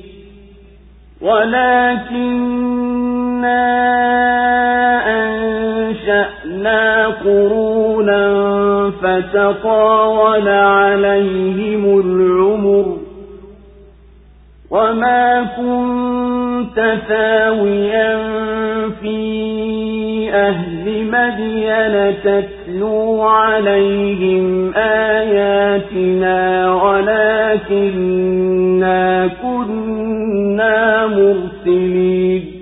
ولكننا أنشأنا قرونا فتطاول عليهم العمر وما كنت ثاويا في أهل مدين تتلو عليهم آياتنا ولكننا مرسلين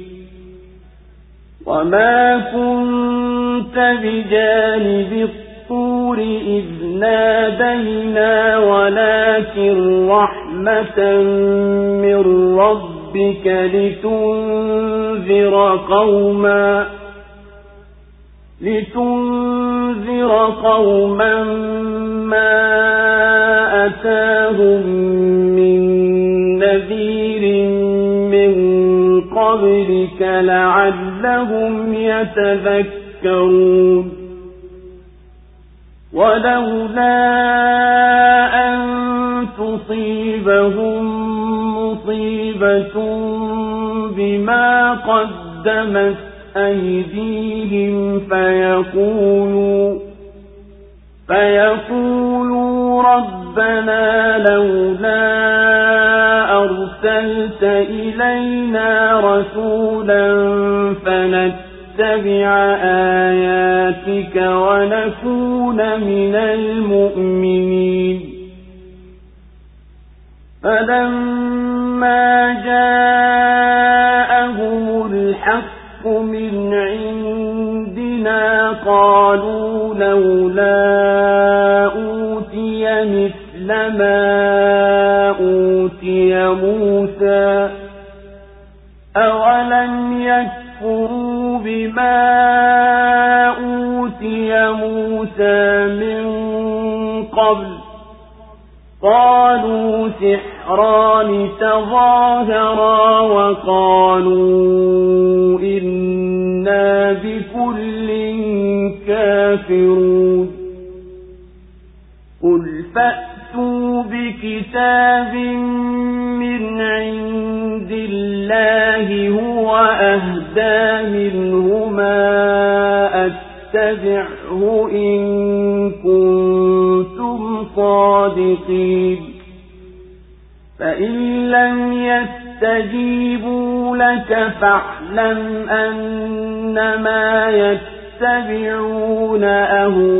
وما كنت بجانب الطور إذ نادينا ولكن رحمة من ربك لتنذر قوما لتنذر قوما ما أتاهم قبلك لعلهم يتذكرون. ولولا أن تصيبهم مصيبة بما قدمت أيديهم فيقولوا فيقولوا ربنا لولا أرسلت إلينا رسولا فنتبع آياتك ونكون من المؤمنين. فلما جاءهم الحق من عندنا قالوا لولا أوتي مثل ما موسى أولم يكفروا بما أوتي موسى من قبل قالوا سحران تظاهرا وقالوا إنا بكل كافرون قل فأتوا بكتاب من عند الله هو أهدى منهما أتبعه إن كنتم صادقين. فإن لم يستجيبوا لك فاعلم أنما يتبعون أهواءهم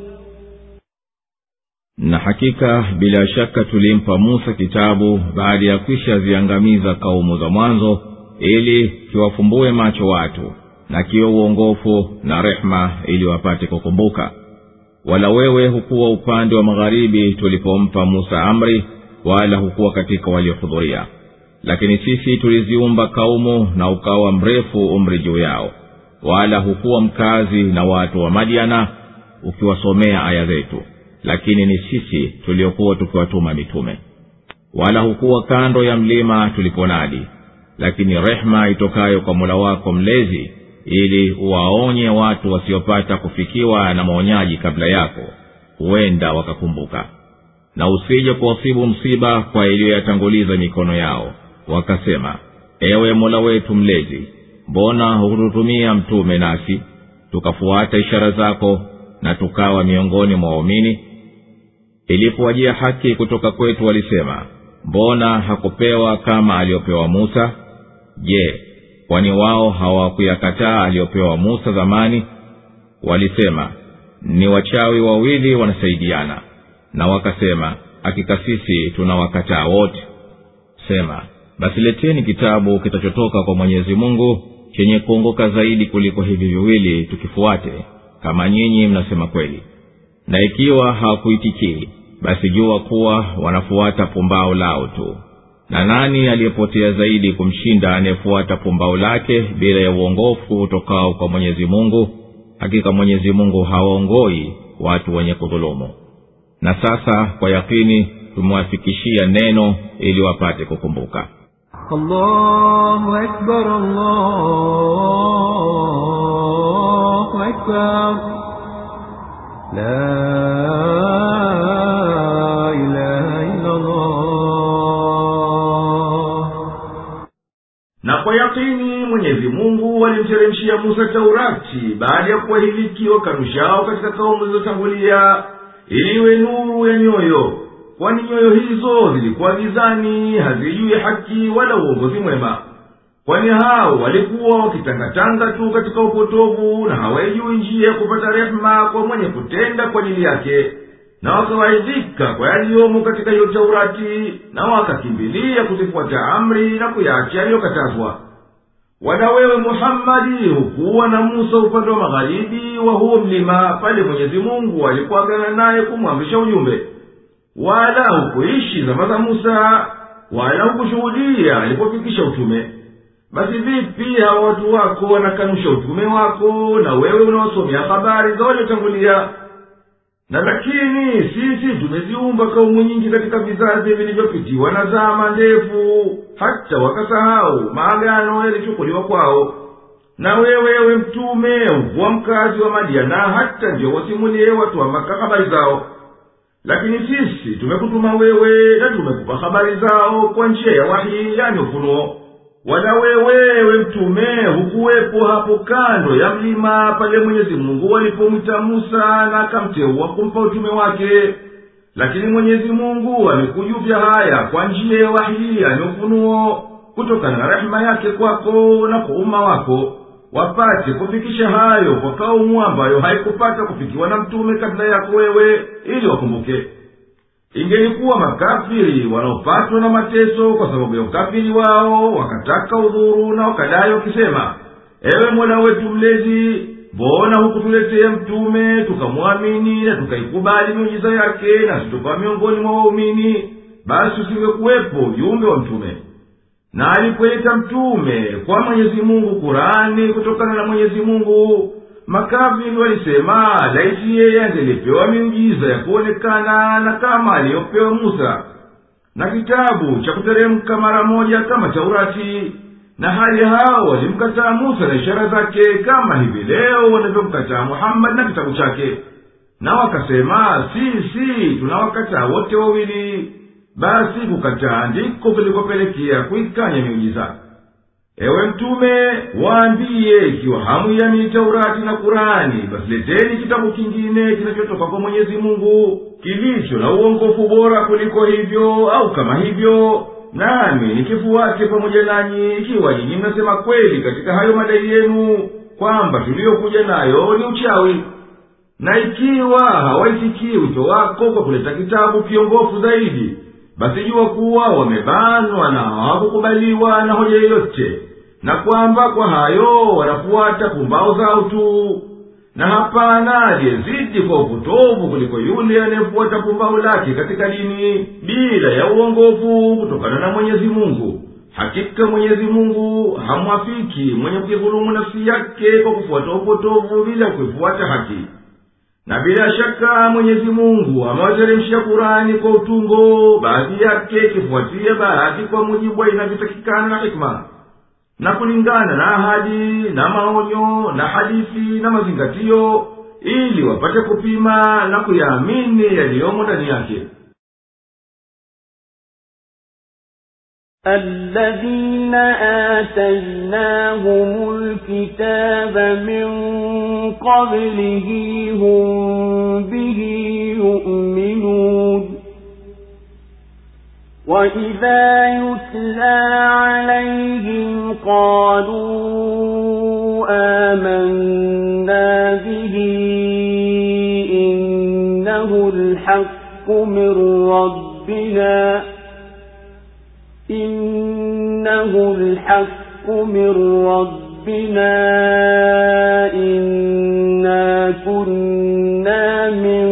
na hakika bila shaka tulimpa musa kitabu baada ya kwisha ziangamiza kaumu za mwanzo ili kiwafumbue macho watu na kiwe uongofu na rehma ili wapate kukumbuka. Wala wewe hukuwa upande wa magharibi tulipompa musa amri wala hukuwa katika waliohudhuria. Lakini sisi tuliziumba kaumu na ukawa mrefu umri juu yao. Wala hukuwa mkazi na watu wa madiana ukiwasomea aya zetu lakini ni sisi tuliokuwa tukiwatuma mitume. Wala hukuwa kando ya mlima tuliponadi lakini rehema itokayo kwa mola wako mlezi ili uwaonye watu wasiopata kufikiwa na maonyaji kabla yako huenda wakakumbuka. Na usije kuwasibu msiba kwa iliyoyatanguliza mikono yao wakasema ewe mola wetu mlezi mbona hukututumia mtume nasi tukafuata ishara zako na tukawa miongoni mwa waumini ilipowajia haki kutoka kwetu walisema mbona hakupewa kama aliyopewa musa? Je kwani wao hawakuyakataa aliyopewa musa zamani? Walisema ni wachawi wawili wanasaidiana. Na wakasema hakika sisi tunawakataa wote. Sema basi leteni kitabu kitachotoka kwa mwenyezi mungu chenye kuongoka zaidi kuliko hivi viwili tukifuate kama nyinyi mnasema kweli. Na ikiwa hawakuitikii basi jua kuwa wanafuata pumbao lao tu. Na nani aliyepotea zaidi kumshinda anayefuata pumbao lake bila ya uongofu utokao kwa mwenyezi mungu? Hakika mwenyezi mungu hawaongoi watu wenye kudhulumu. Na sasa kwa yakini tumewafikishia neno ili wapate kukumbuka. Allahu akbar, allahu akbar. La kwa yakini mwenyezi mungu alimteremshia musa taurati baada ya kuwahiliki wakanushao katika kaumu zilizotangulia ili iwe nuru ya nyoyo kwani nyoyo hizo zilikuwa gizani hazijui haki wala uongozi mwema. Kwani hao walikuwa wakitangatanga tu katika upotovu na hawaijui njia ya kupata rehema kwa mwenye kutenda kwa ajili yake na wakawaidhika kwa yaliyomo katika hiyo taurati na wakakimbilia kuzifuata amri na kuyacha yaliyokatazwa. Wala wewe muhammadi hukuwa na musa upande wa magharibi wa huo mlima pale mwenyezi mungu alipoagana naye kumwamrisha ujumbe. Wala hukuishi zama za musa wala hukushuhudia alipofikisha utume. Basi vipi hawa watu wako wanakanusha utume wako na wewe unawasomea habari za waliotangulia na lakini sisi tumeziumba kaumu nyingi katika vizazi vilivyopitiwa na zama ndefu hata wakasahau maagano yalichukuliwa kwao. Na wewe we mtume ukuwa mkazi wa madiana hata ndio wasimulie watu wa maka habari zao. Lakini sisi tumekutuma wewe na tumekupa habari zao kwa njia ya wahi yani ufunuo wala wewe we mtume hukuwepo hapo kando ya mlima pale mwenyezi mungu walipomwita musa na akamteua kumpa utume wake. Lakini mwenyezi mungu amekujuvya haya kwa njia ya wahi yani ufunuo kutokana na rehema yake kwako na kwa umma wako wapate kufikisha hayo kwa kaumu ambayo haikupata kufikiwa na mtume kabla yako wewe ili wakumbuke ingelikuwa makafiri wanaopatwa na mateso kwa sababu ya ukafiri wao wakataka udhuru na wakadai wakisema ewe mola wetu mlezi mbona hukutuletea mtume tukamwamini na tukaikubali miujiza yake nasi tukawa miongoni mwa waumini? Basi usingekuwepo ujumbe wa mtume. Na alipoita mtume kwa mwenyezi mungu kurani kutokana na mwenyezi mungu makafiri walisema laiti yeye angelipewa miujiza ya kuonekana na kama aliyopewa musa na kitabu cha kuteremka mara moja kama taurati na hali hao walimkataa musa na ishara zake kama hivi leo wanavyomkataa muhammadi na kitabu chake. Na wakasema sisi tunawakataa wote wawili. Basi kukataa ndiko kulikopelekea kuikanya miujiza ewe mtume waambiye ikiwa hamuiamini taurati na kurani basi leteni kitabu kingine kinachotoka kwa mwenyezi mungu kilicho na uongofu bora kuliko hivyo au kama hivyo nami nikifuate pamoja nanyi ikiwa nyinyi mnasema kweli katika hayo madai yenu kwamba tuliyokuja nayo ni uchawi. Na ikiwa hawaisikii wito wako kwa kuleta kitabu kiongofu zaidi basi jua kuwa wamebanwa na hawakukubaliwa na hoja yoyote na kwamba kwa hayo wanafuata pumbao zao tu. Na hapana aliyezidi kwa upotovu kuliko yule anayefuata pumbao lake katika dini bila ya uongofu kutokana na mwenyezi mungu. Hakika mwenyezi mungu hamwafiki mwenye kudhulumu nafsi yake kwa kufuata upotovu bila kuifuata haki. Na bila shaka mwenyezi mungu amewateremshia kurani kwa utungo baadhi yake ikifuatia baadhi kwa mujibu inavyotakikana na hikma na kulingana na ahadi na maonyo na hadithi na mazingatio ili wapate kupima na kuyaamini yaliyomo ndani yake الذين آتيناهم الكتاب من قبله هم به يؤمنون وإذا يتلى عليهم قالوا آمنا به إنه الحق من ربنا إنه الحق من ربنا إنا كنا من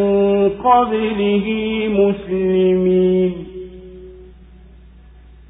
قبله مسلمين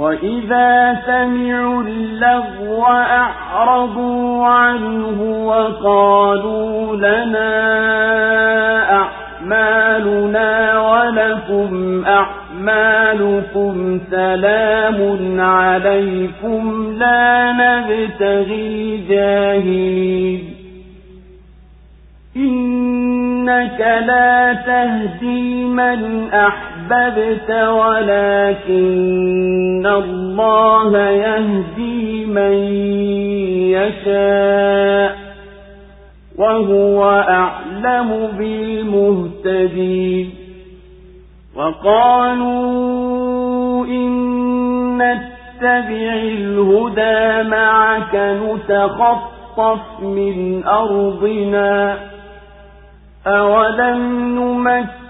وإذا سمعوا اللغو أعرضوا عنه وقالوا لنا أعمالنا ولكم أعمالكم سلام عليكم لا نبتغي الجاهلين إنك لا تهدي من أحببت ولكن الله يهدي من يشاء وهو أعلم بالمهتدين وقالوا إن نتبع الهدى معك نتخطف من أرضنا أولم نمكن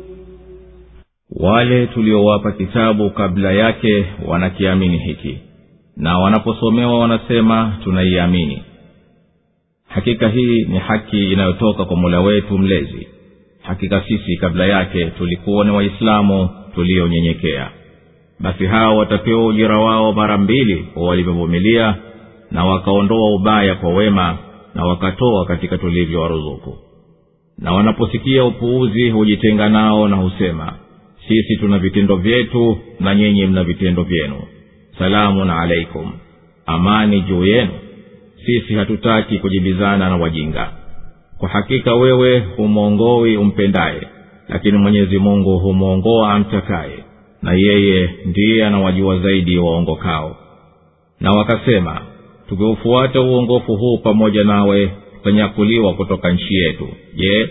wale tuliowapa kitabu kabla yake wanakiamini hiki. Na wanaposomewa wanasema tunaiamini. Hakika hii ni haki inayotoka kwa mola wetu mlezi. Hakika sisi kabla yake tulikuwa ni waislamu tuliyonyenyekea basi hao watapewa ujira wao mara mbili kwa walivyovumilia na wakaondoa ubaya kwa wema na wakatoa katika tulivyowaruzuku. Na wanaposikia upuuzi hujitenga nao na husema sisi tuna vitendo vyetu na nyinyi mna vitendo vyenu. Salamun alaikum. Amani juu yenu. Sisi hatutaki kujibizana na wajinga. Kwa hakika wewe humwongowi umpendaye lakini mwenyezi mungu humwongoa amtakaye na yeye ndiye anawajua zaidi waongokao. Na wakasema tukiufuata uongofu huu pamoja nawe tutanyakuliwa kutoka nchi yetu. Je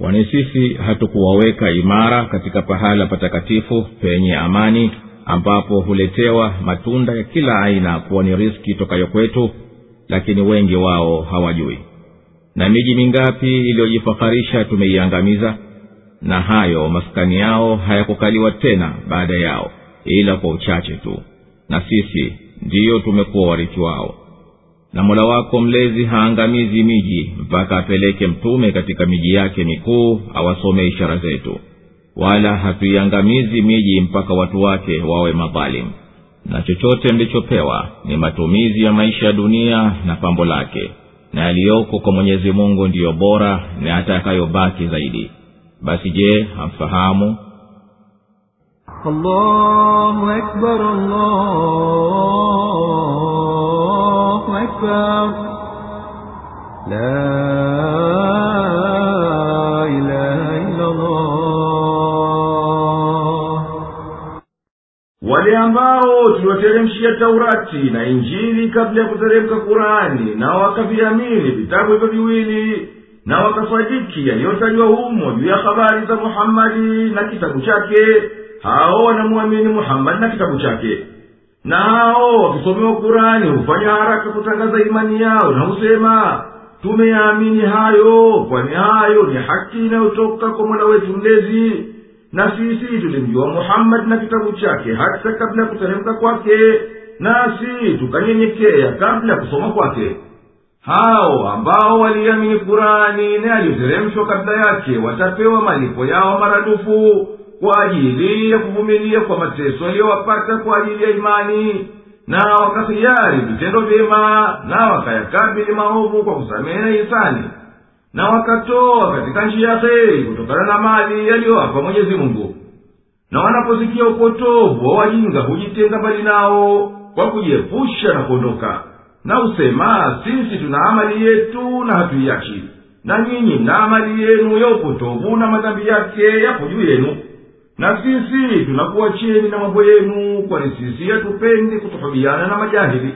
kwani sisi hatukuwaweka imara katika pahala patakatifu penye amani ambapo huletewa matunda ya kila aina kuwa ni riski tokayo kwetu lakini wengi wao hawajui. Na miji mingapi iliyojifaharisha tumeiangamiza na hayo maskani yao hayakukaliwa tena baada yao ila kwa uchache tu. Na sisi ndiyo tumekuwa warithi wao na mola wako mlezi haangamizi miji mpaka apeleke mtume katika miji yake mikuu awasome ishara zetu. Wala hatuiangamizi miji mpaka watu wake wawe madhalimu na chochote mlichopewa ni matumizi ya maisha ya dunia na pambo lake na yaliyoko kwa mwenyezi mungu ndiyo bora na atakayobaki zaidi. Basi je hamfahamu? Allahu akbar allah. أكبر لا إله إلا الله wale ambao tuliwateremshia taurati na injili kabla ya kuteremka kurani na wakaviamini vitabu hivyo viwili na wakasadiki yaliyotajwa humo juu ya habari za muhammadi na kitabu chake hao wanamwamini muhammadi na kitabu chake na hao wakisomewa kurani hufanya haraka kutangaza imani yao na husema tumeyaamini hayo kwani hayo ni haki inayotoka kwa mola wetu mlezi. Na sisi tulimjua muhammadi na kitabu chake hata kabla ya kuteremka kwake nasi tukanyenyekea kabla ya kusoma kwake. Hao ambao waliamini kurani na yaliyoteremshwa kabla yake watapewa malipo yao maradufu kwa ajili ya kuvumilia kwa mateso aliyowapata kwa ajili ya imani na wakahiari vitendo vyema na wakayakabili maovu kwa kusamehe hisani na wakatoa katika njia ya heri kutokana na mali yaliyowapa mwenyezi mungu. Na wanaposikia upotovu wa wajinga hujitenga mbali nao kwa kujiepusha na kuondoka na husema sisi tuna amali yetu na hatuiachi na nyinyi mna amali yenu ya upotovu na madhambi yake yapo juu yenu na sisi tunakuwacheni na mambo yenu kwani sisi hatupendi kutuhubiana na majahili.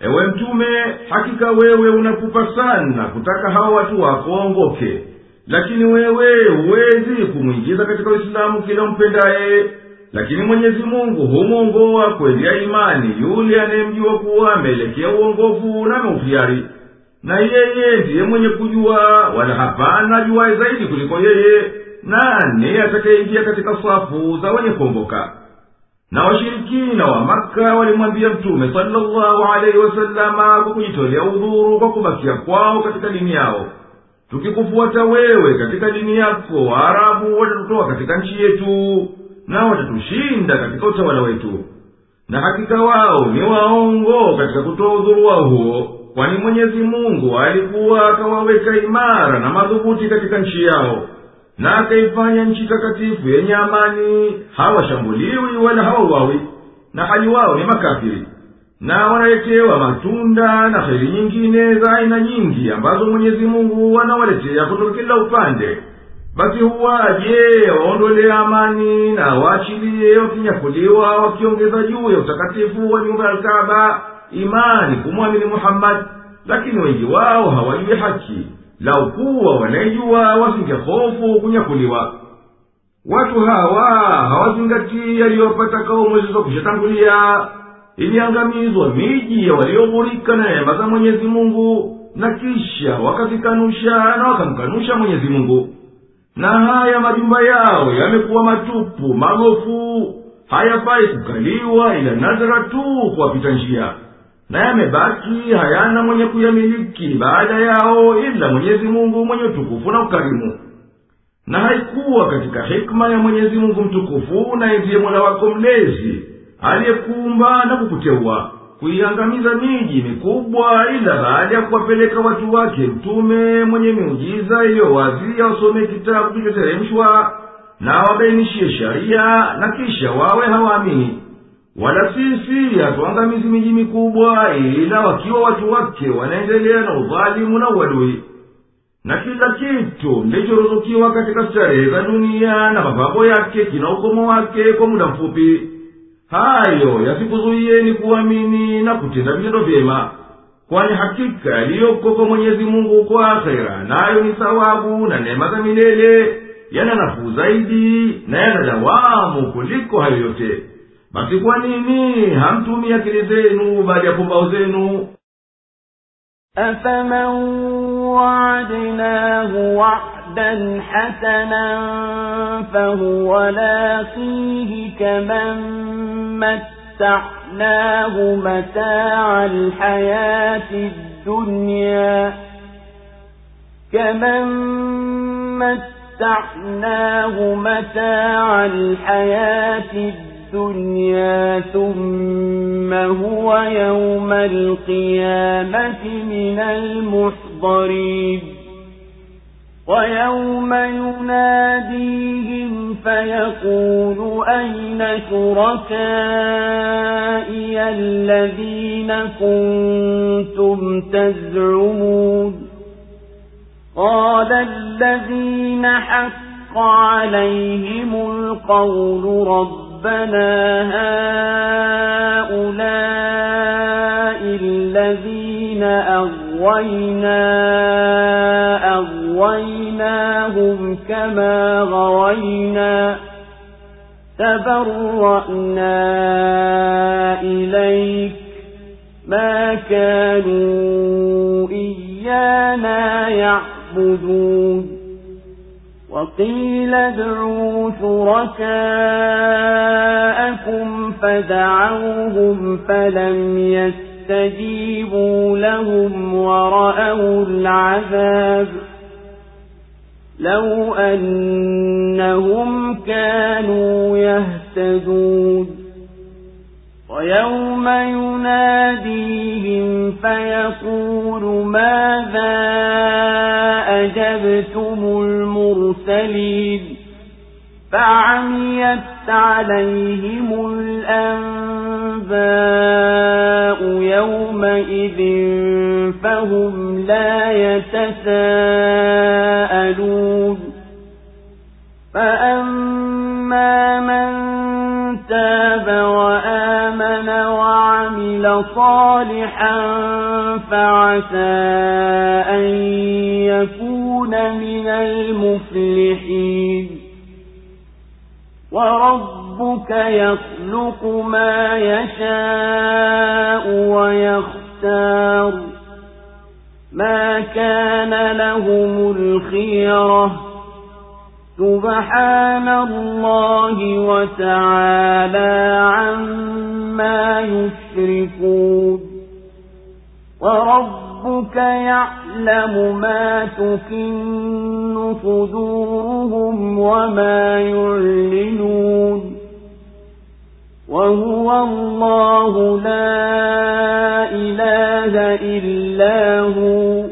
Ewe mtume hakika wewe unapupa sana kutaka hawa watu wako waongoke. Lakini wewe huwezi kumwingiza katika uislamu kila mpendaye. Lakini mwenyezi mungu humwongoa ya imani yule anayemjua kuwa ameelekea uongofu na ameuhiari na yeye ndiye mwenye kujua wala hapana ajuwaye zaidi kuliko yeye nani atakayeingia katika safu za wenye kuongoka? Na washirikina wa maka walimwambia mtume salllahu alaihi wasalama kwa kujitolea udhuru kwa kubakia kwao katika dini yao. Tukikufuata wewe katika dini yako waarabu watatutoa katika nchi yetu na watatushinda katika utawala wetu. Na hakika wao ni waongo katika kutoa udhuru wao huo kwani mwenyezi mungu alikuwa akawaweka imara na madhubuti katika nchi yao na akaifanya nchi takatifu yenye amani. Hawashambuliwi wala hawauawi na hali wao ni makafiri. Na wanaletewa matunda na heri nyingine za aina nyingi ambazo mwenyezi mungu wanawaletea kutoka kila upande. Basi huwaje waondolee amani na waachilie wakinyakuliwa wakiongeza juu ya utakatifu wa nyumba ya alkaba imani kumwamini muhammadi lakini wengi wao hawajui haki lau kuwa wanaijua wasingehofu kunyakuliwa. Watu hawa hawazingatii yaliyopata kaumu zilizokwishatangulia iliangamizwa miji ya walioghurika na neema za mwenyezi mungu na kisha wakazikanusha na wakamkanusha mwenyezi mungu. Na haya majumba yao yamekuwa matupu magofu hayafai kukaliwa ila nadhara tu kuwapita njia na yamebaki hayana mwenye kuyamiliki baada yao ila mwenyezi mungu mwenye utukufu na ukarimu. Na haikuwa katika hikma ya mwenyezi mungu mtukufu na ndiye mola wako mlezi aliyekuumba na kukuteua kuiangamiza miji mikubwa ila baada ya kuwapeleka watu wake mtume mwenye miujiza iliyo wazi awasomee kitabu kilichoteremshwa na wabainishie sharia na kisha wawe hawaamini wala sisi hatuangamizi miji mikubwa ila wakiwa watu wake wanaendelea na udhalimu na uadui. Na kila kitu ndichoruzukiwa katika starehe za dunia na mapambo yake kina ukomo wake kwa muda mfupi. Hayo yasikuzuiyeni kuamini na kutenda vitendo vyema kwani hakika yaliyoko kwa mwenyezi mungu kwa akhera nayo ni thawabu na neema za milele yana nafuu zaidi na yana dawamu kuliko hayo yote kwa nini hamtumii akili zenu baada ya pumbao zenu? أفمن وعدناه وعدا حسنا فهو لاقيه كمن متعناه متاع الحياة الدنيا كمن متعناه متاع الحياة الدنيا ثم هو يوم القيامة من المحضرين. ويوم يناديهم فيقول أين شركائي الذين كنتم تزعمون؟ قال الذين حق عليهم القول ربنا هؤلاء الذين أغوينا أغويناهم كما غوينا تبرأنا إليك ما كانوا إيانا يعبدون وقيل ادعوا شركاءكم فدعوهم فلم يستجيبوا لهم ورأوا العذاب لو أنهم كانوا يهتدون ويوم يناديهم فيقول ماذا أجبتم المرسلين فعميت عليهم الأنباء يومئذ فهم لا يتساءلون فأما صالحا فعسى أن يكون من المفلحين وربك يخلق ما يشاء ويختار ما كان لهم الخيره سبحان الله وتعالى عما يشركون وربك يعلم ما تكن صدورهم وما يعلنون وهو الله لا إله إلا هو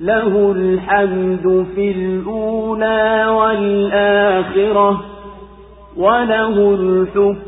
له الحمد في الأولى والآخرة وله الحكم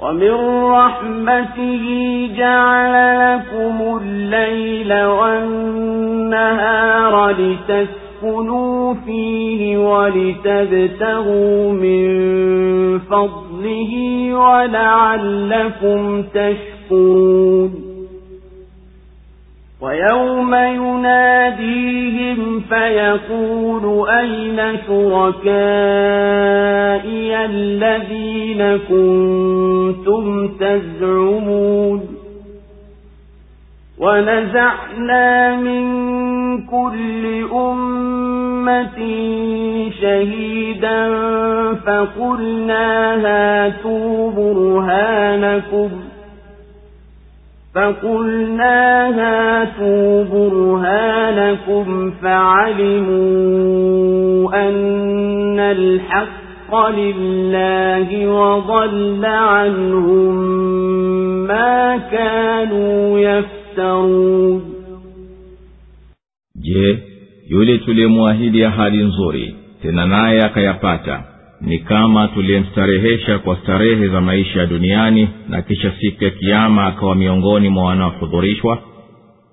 ومن رحمته جعل لكم الليل والنهار لتسكنوا فيه ولتبتغوا من فضله ولعلكم تشكرون. ويوم يناديهم فيقول أين شركائي الذين كنتم تزعمون ونزعنا من كل أمة شهيدا فقلنا هاتوا برهانكم فقلنا هاتوا برهانكم فعلموا أن الحق لله وضل عنهم ما كانوا يفترون. Je yule tuliyemwahidi ahadi nzuri tena naye akayapata. Ni kama tuliyemstarehesha kwa starehe za maisha ya duniani na kisha siku ya kiama akawa miongoni mwa wanaohudhurishwa.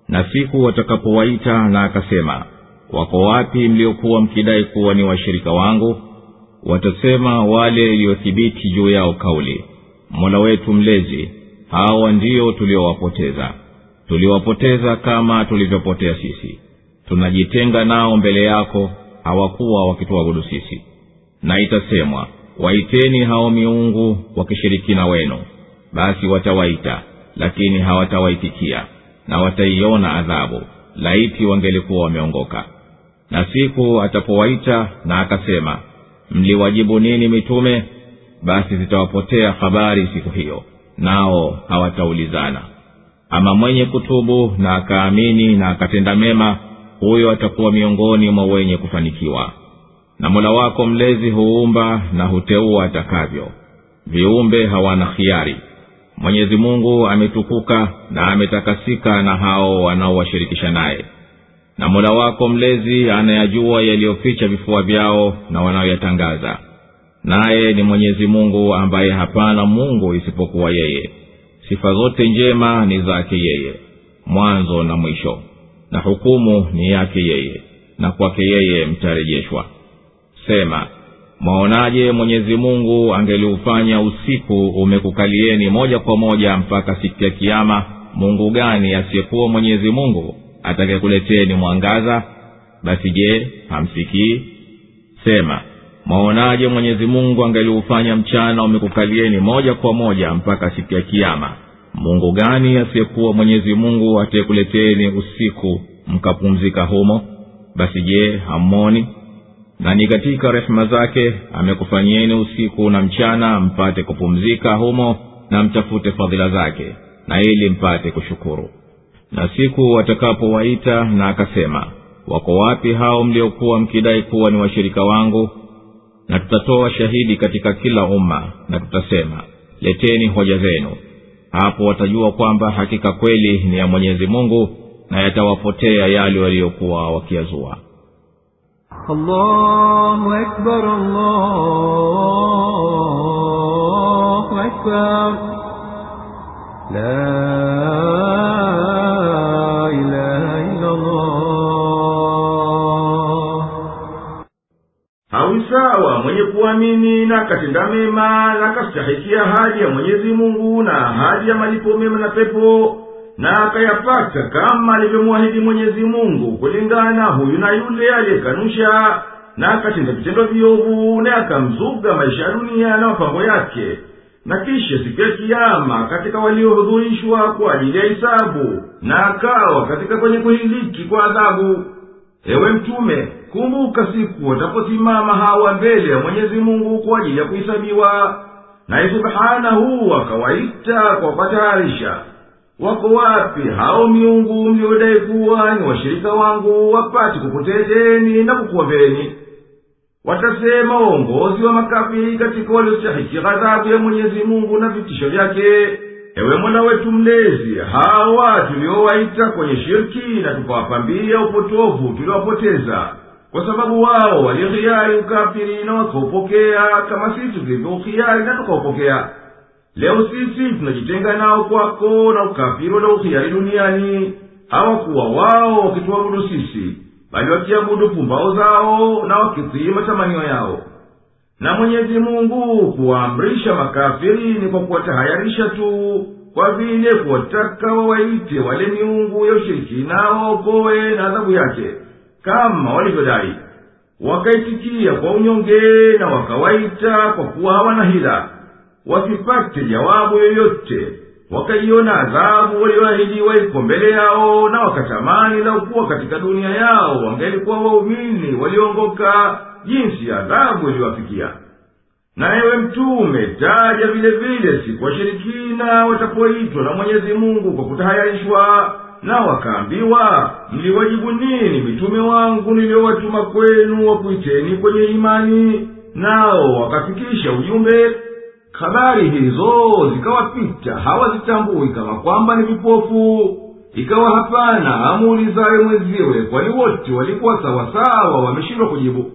Na siku watakapowaita na akasema wako wapi mliokuwa mkidai kuwa ni washirika wangu? Watasema wale iliyothibiti juu yao kauli mola wetu mlezi hawa ndio tuliowapoteza. Tuliwapoteza kama tulivyopotea sisi. Tunajitenga nao mbele yako hawakuwa wakituabudu sisi na itasemwa waiteni hao miungu wakishirikina wenu. Basi watawaita lakini hawatawaitikia na wataiona adhabu laiti wangelikuwa wameongoka. Na siku atapowaita na akasema mliwajibu nini mitume? Basi zitawapotea habari siku hiyo nao hawataulizana. Ama mwenye kutubu na akaamini na akatenda mema huyo atakuwa miongoni mwa wenye kufanikiwa na mola wako mlezi huumba na huteua atakavyo. Viumbe hawana khiari. Mwenyezi mungu ametukuka na ametakasika na hao wanaowashirikisha naye. Na mola wako mlezi anayajua yaliyoficha vifua vyao na wanayoyatangaza naye ni mwenyezi mungu ambaye hapana mungu isipokuwa yeye. Sifa zote njema ni zake yeye. Mwanzo na mwisho. Na hukumu ni yake yeye. Na kwake yeye mtarejeshwa sema mwaonaje mwenyezi mungu angeliufanya usiku umekukalieni moja kwa moja mpaka siku ya kiama mungu gani asiyekuwa mwenyezi mungu atakayekuleteni mwangaza? Basi je hamsikii? Sema mwaonaje mwenyezi mungu angeliufanya mchana umekukalieni moja kwa moja mpaka siku ya kiama mungu gani asiyekuwa mwenyezi mungu atayekuleteni usiku mkapumzika humo? Basi je hammoni na ni katika rehema zake amekufanyieni usiku na mchana mpate kupumzika humo na mtafute fadhila zake na ili mpate kushukuru. Na siku watakapowaita na akasema wako wapi hao mliokuwa mkidai kuwa ni washirika wangu? Na tutatoa shahidi katika kila umma na tutasema leteni hoja zenu. Hapo watajua kwamba hakika kweli ni ya mwenyezi mungu na yatawapotea yale waliyokuwa wakiyazua الله أكبر الله أكبر لا إله إلا الله hawi sawa mwenye kuamini na akatenda mema na akastahikia ahadi ya mwenyezi mungu na ahadi ya malipo mema na pepo na akayapata kama alivyomwahidi mwenyezi mungu kulingana huyu na yule aliyekanusha na akatenda vitendo viovu na akamzuga maisha ya dunia na mapango yake. Na kisha siku ya kiama katika waliohudhurishwa kwa ajili ya hisabu na akawa katika kwenye kuhiliki kwa adhabu. Ewe mtume kumbuka siku wataposimama hawa mbele ya mwenyezi mungu kwa ajili ya kuhisabiwa naye subhanahu akawaita kwa kuwatayarisha wako wapi? Hao miungu mliodai kuwa ni washirika wangu wapate kukuteteni na kukuombeni. Watasema waongozi wa makafiri katika waliostahiki ghadhabu ya mwenyezi mungu na vitisho vyake. Ewe mola wetu mlezi hawa tuliowaita kwenye shirki na tukawapambia upotovu tuliwapoteza kwa sababu wao walihiari ukafiri na wakaupokea kama sisi tulivyouhiari na tukaupokea leo sisi tunajitenga nao kwako na ukafiri waliouhiari duniani. Hawakuwa wao wakituabudu sisi bali wakiabudu pumbao zao na wakitii matamanio yao. Na mwenyezi mungu kuwaamrisha makafiri ni kwa kuwatahayarisha tu kwa vile kuwataka wawaite wale miungu ya ushirikina waokowe na adhabu yake kama walivyodai. Wakaitikia kwa unyonge na wakawaita kwa kuwa hawana hila wasipate jawabu yoyote. Wakaiona adhabu walioahidiwa iko mbele yao na wakatamani la kuwa katika dunia yao wangelikuwa waumini waliongoka jinsi adhabu iliyowafikia na ewe mtume taja vile vile siku washirikina watapoitwa na mwenyezi mungu kwa kutahayarishwa na wakaambiwa mliwajibu nini mitume wangu niliyowatuma kwenu wakuiteni kwenye imani? Nao wakafikisha ujumbe habari hizo zikawapita hawazitambui kama kwamba ni vipofu. Ikawa hapana amuulizaye mweziwe kwani wote walikuwa sawasawa wameshindwa kujibu.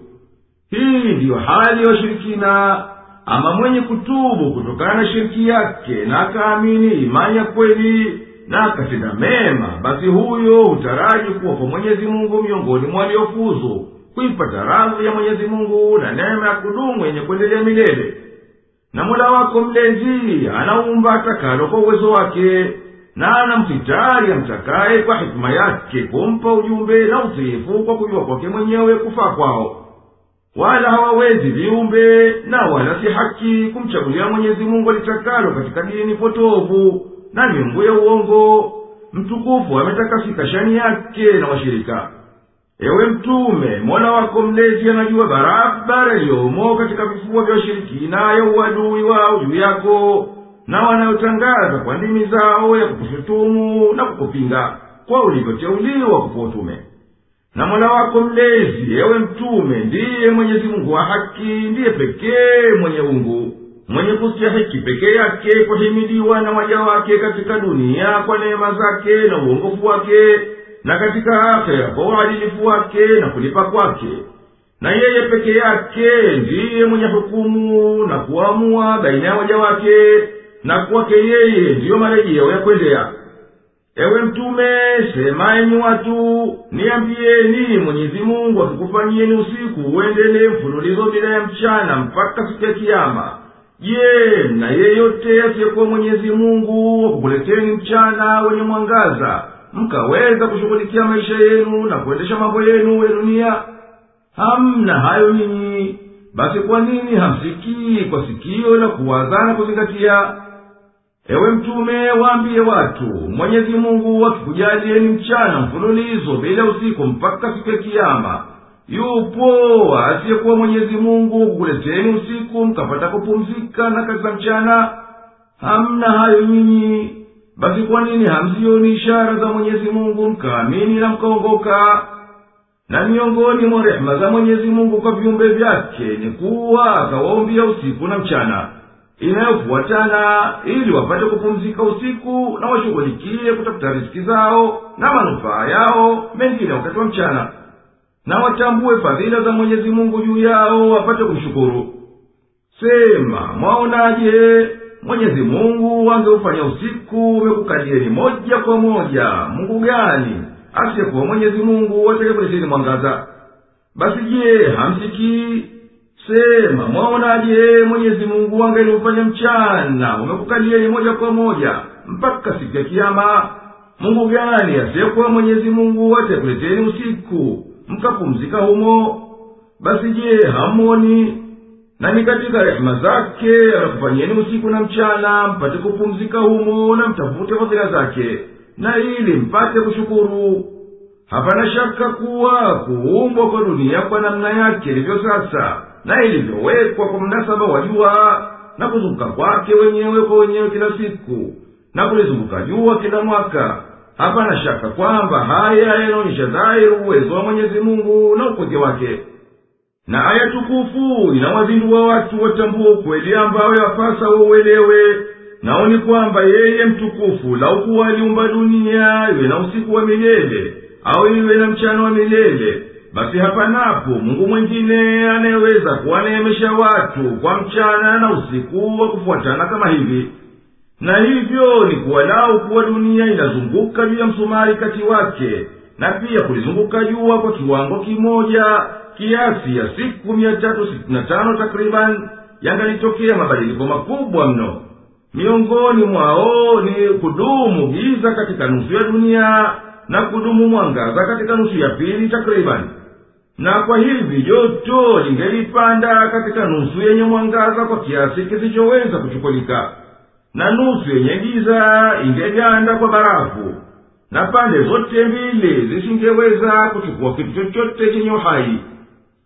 Hii ndiyo hali ya washirikina. Ama mwenye kutubu kutokana na shiriki yake na akaamini imani ya kweli na akatenda mema basi huyo hutaraji kuwa kwa mwenyezi mungu miongoni mwa waliofuzu kuipata radhi ya mwenyezi mungu na neema ya kudumu yenye kuendelea milele na mola wako mlezi anaumba atakalo kwa uwezo wake na anamfitari amtakaye kwa hikima yake kumpa ujumbe na utiifu kwa kujua kwake mwenyewe kufaa kwao. Wala hawawezi viumbe na wala si haki kumchagulia mwenyezi mungu alitakalo katika dini potovu na miungu ya uongo. Mtukufu ametakasika shani yake na washirika ewe mtume mola wako mlezi anajua barabara iliyomo katika vifua vya washirikina ya uadui wao juu yako na wanayotangaza kwa ndimi zao ya kukushutumu na kukupinga kwa ulivyoteuliwa kupa utume. Na mola wako mlezi ewe mtume ndiye mwenyezi mungu wa haki ndiye pekee mwenye ungu mwenye kustahiki pekee yake kuhimidiwa na waja wake katika dunia kwa neema zake na uongofu wake na katika akhera kwa uadilifu wake na kulipa kwake na yeye peke yake ndiye mwenye hukumu na kuamua baina ya waja wake na kwake yeye ndiyo marejeo ya kwendea ewe mtume sema watu niambieni mwenyezi mungu akikufanyieni usiku uendele mfululizo bila ya mchana mpaka siku ya kiyama. Je na yeyote asiyekuwa mwenyezi mungu wakukuleteni mchana wenye mwangaza mkaweza kushughulikia maisha yenu na kuendesha mambo yenu ya dunia. Hamna hayo ninyi. Basi kwa nini hamsikii kwa sikio la kuwaza na kuzingatia? Ewe mtume waambiye watu mwenyezi mungu akikujalieni mchana mfululizo bila usiku mpaka siku ya kiama yupo asiyekuwa mwenyezi mungu kukuleteni usiku mkapata kupumzika na kazi za mchana. Hamna hayo nyinyi basi kwa nini hamzioni ishara za mwenyezi mungu mkaamini na mkaongoka na miongoni mwa rehema za mwenyezi mungu kwa viumbe vyake ni kuwa akawaombia usiku na mchana inayofuatana ili wapate kupumzika usiku na washughulikie kutafuta riziki zao na manufaa yao mengine wakati wa mchana. Na watambue fadhila za mwenyezi mungu juu yao wapate kumshukuru. Sema mwaonaje mwenyezi mungu angeufanya usiku umekukalieni moja kwa moja. Mungu gani? Asiyekuwa mwenyezi mungu atakakuleteni mwangaza. Basi je hamsikii? Sema mwaonaje? Mwenyezi mungu angeliufanya mchana umekukalieni moja kwa moja mpaka siku ya kiama mungu gani? Asiyekuwa mwenyezi mungu atakuleteni usiku mkapumzika humo. Basi je hamoni na ni katika rehema zake anakufanyieni usiku na mchana mpate kupumzika humo na mtafute fadhila zake na ili mpate kushukuru. Hapana shaka kuwa kuumbwa kwa dunia kwa namna yake ilivyo sasa na ilivyowekwa kwa mnasaba wa jua na kuzunguka kwake wenyewe kwa wenyewe kila siku na kulizunguka jua kila mwaka. Hapana shaka kwamba haya yanaonyesha dhahiri uwezo wa mwenyezi mungu na ukweke wake na aya tukufu inawazindua watu watambua ukweli ambayo yapasa wauelewe. Nao ni kwamba yeye mtukufu laukuwa aliumba dunia iwe na usiku wa milele au iwe na mchana wa milele basi hapanapo mungu mwingine anayeweza kuwaneemesha watu kwa mchana na usiku wa kufuatana kama hivi. Na hivyo ni kuwalau kuwa dunia inazunguka juu ya msumari kati wake na pia kulizunguka jua kwa kiwango kimoja kiasi ya siku mia tatu sitini na tano takriban yangalitokea mabadiliko makubwa mno. Miongoni mwao ni kudumu giza katika nusu ya dunia na kudumu mwangaza katika nusu ya pili takribani na kwa hivi joto lingelipanda katika nusu yenye mwangaza kwa kiasi kisichoweza kuchukulika. Na nusu yenye giza ingeganda kwa barafu. Na pande zote mbili zisingeweza kuchukua kitu chochote chenye uhai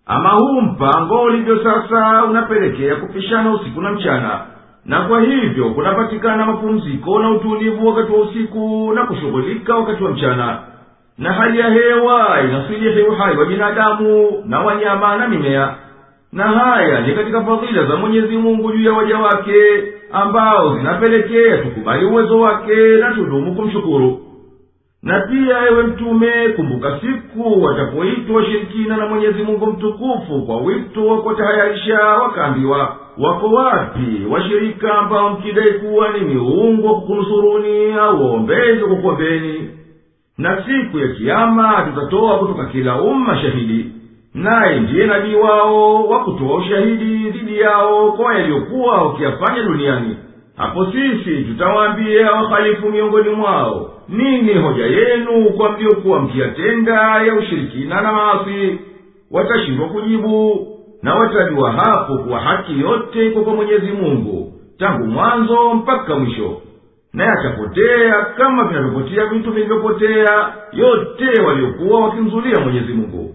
ama huu mpango ulivyo sasa unapelekea kupishana usiku na mchana. Na kwa hivyo kunapatikana mapumziko na utulivu wakati wa usiku na kushughulika wakati wa mchana. Na hali ya hewa inasilihi uhai wa binadamu na wanyama na mimea. Na haya ni katika fadhila za mwenyezi mungu juu ya waja wake ambao zinapelekea tukubali uwezo wake na tudumu kumshukuru na pia ewe mtume kumbuka siku watapoitwa washirikina na mwenyezi mungu mtukufu kwa wito wa kuwatahayarisha wakaambiwa wako wapi washirika ambao mkidai kuwa ni miungu wa kukunusuruni au waombezi wa na siku ya kiama tutatoa kutoka kila umma shahidi naye ndiye nabii wao wa kutoa ushahidi dhidi yao kwa yaliyokuwa wakiyafanya duniani hapo sisi tutawaambia wahalifu miongoni mwao nini hoja yenu kwa mliokuwa mkiyatenda ya ushirikina na maasi? Watashindwa kujibu na watajua hapo kuwa haki yote iko kwa mwenyezi mungu tangu mwanzo mpaka mwisho. Na yatapotea kama vinavyopotea vitu vilivyopotea yote waliokuwa wakimzulia mwenyezi mungu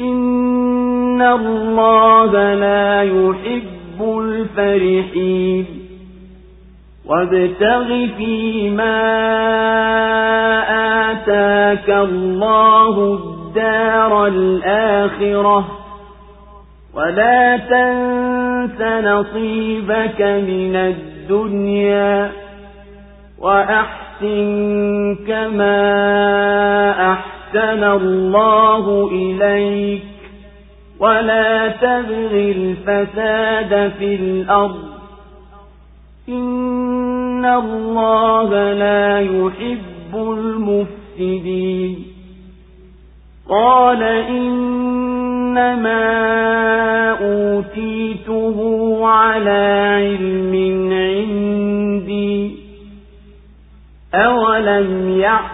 إن الله لا يحب الفرحين وابتغ فيما آتاك الله الدار الآخرة ولا تنس نصيبك من الدنيا وأحسن كما أحسن الله إليك ولا تبغ الفساد في الأرض. إن الله لا يحب المفسدين. قال إنما أوتيته على علم عندي. أولم يعلم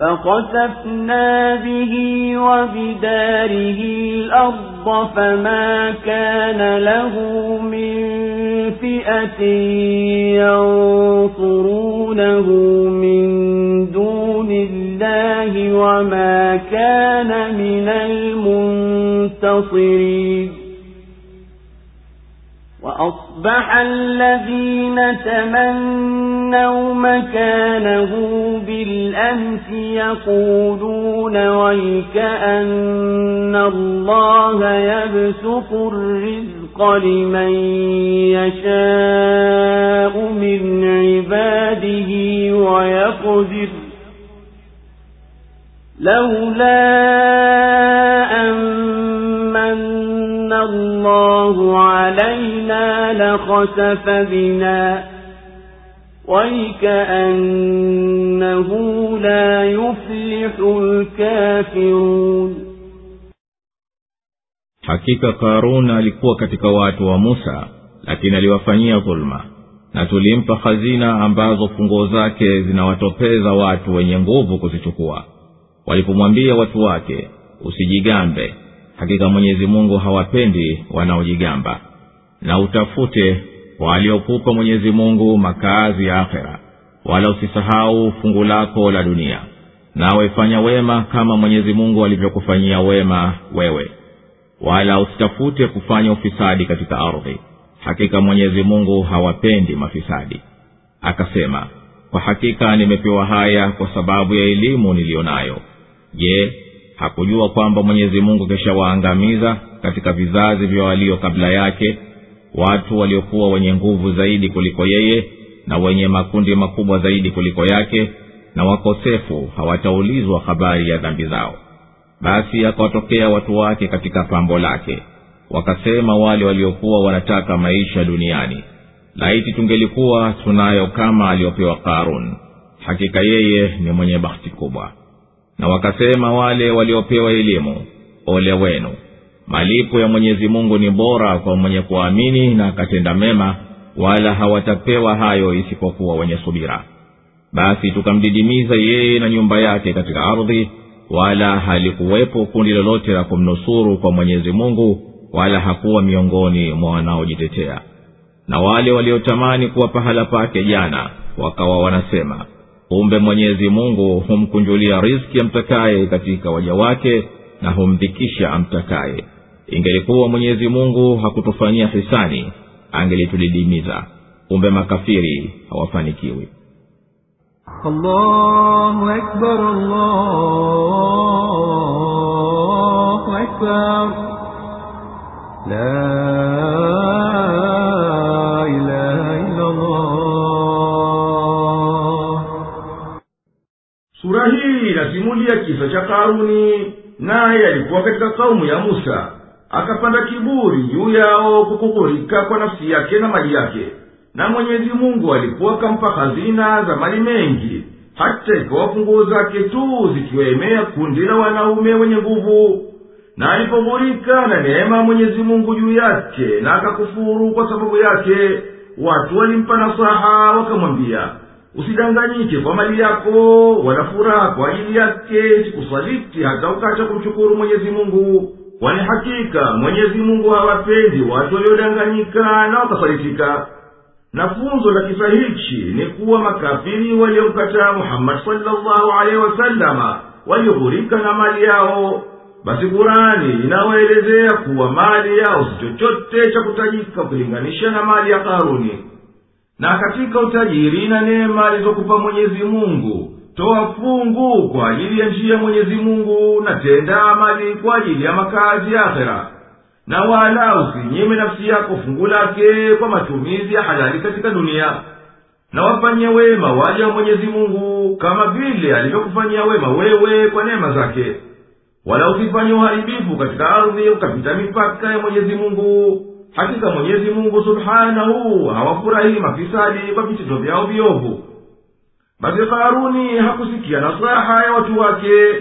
فخسفنا به وبداره الأرض فما كان له من فئة ينصرونه من دون الله وما كان من المنتصرين وأصبح الذين تمنوا مكانه بالأمس يقولون ويكأن الله يبسط الرزق لمن يشاء من عباده ويقدر لولا أن من الله علينا لخسف بنا ويكأنه لا يفلح الكافرون hakika karun alikuwa katika watu wa musa lakini aliwafanyia dhuluma na tulimpa hazina ambazo funguo zake zinawatopeza watu wenye nguvu kuzichukua walipomwambia watu wake usijigambe hakika mwenyezi mungu hawapendi wanaojigamba. Na utafute waliokupa mwenyezi mungu makaazi ya akhera. Wala usisahau fungu lako la dunia. Nawe fanya wema kama mwenyezi mungu alivyokufanyia wema wewe. Wala usitafute kufanya ufisadi katika ardhi. Hakika mwenyezi mungu hawapendi mafisadi. Akasema kwa hakika nimepewa haya kwa sababu ya elimu niliyo nayo je hakujua kwamba mwenyezi mungu keshawaangamiza katika vizazi vya walio kabla yake watu waliokuwa wenye nguvu zaidi kuliko yeye na wenye makundi makubwa zaidi kuliko yake na wakosefu hawataulizwa habari ya dhambi zao. Basi akawatokea watu wake katika pambo lake wakasema wale waliokuwa wanataka maisha duniani laiti tungelikuwa tunayo kama aliyopewa karun hakika yeye ni mwenye bahati kubwa na wakasema wale waliopewa elimu ole wenu. Malipo ya mwenyezi mungu ni bora kwa mwenye kuamini na akatenda mema wala hawatapewa hayo isipokuwa wenye subira. Basi tukamdidimiza yeye na nyumba yake katika ardhi wala halikuwepo kundi lolote la kumnusuru kwa mwenyezi mungu wala hakuwa miongoni mwa wanaojitetea. Na wale waliotamani kuwa pahala pake jana wakawa wanasema kumbe mwenyezi mungu humkunjulia riski amtakaye katika waja wake na humdhikisha amtakaye. Ingelikuwa mwenyezi mungu hakutufanyia hisani angelitulidimiza kumbe makafiri hawafanikiwi. Allahu akbar, allahu akbar. La hii inasimulia kisa cha karuni naye alikuwa katika kaumu ya musa. Akapanda kiburi juu yao kukukurika kwa nafsi yake na mali yake. Na mwenyezi mungu alikuwa akampa hazina za mali mengi. Hata ikawa funguo zake tu zikiwaemea kundi la wanaume wenye nguvu. Na alipoghurika na neema mwenyezi mungu juu yake na akakufuru kwa sababu yake watu walimpa nasaha wakamwambia usidanganyike kwa mali yako wala furaha kwa ajili yake sikusaliti hata ukacha kumshukuru mwenyezi mungu. Kwani hakika mwenyezi mungu hawapendi watu waliodanganyika na wakasalitika na funzo la kisa hichi ni kuwa makafiri waliomkataa muhammadi salllahu alehi wasalama walioghurika na mali yao. Basi kurani inawaelezea kuwa mali yao si chochote cha kutajika ukilinganisha na mali ya karuni na katika utajiri na neema alizokupa mwenyezi mungu toa fungu kwa ajili ya njia mwenyezi mungu na tenda amali kwa ajili ya makazi ya akhera. Na wala usinyime nafsi yako fungu lake kwa matumizi ya halali katika dunia. Na wafanyie wema waja wa mwenyezi mungu kama vile alivyokufanyia wema wewe kwa neema zake. Wala usifanye uharibifu katika ardhi ukapita mipaka ya mwenyezi mungu hakika mwenyezi mungu subhanahu hawafurahii mafisadi kwa vitendo vyao viovu. Basi karuni hakusikia nasaha ya watu wake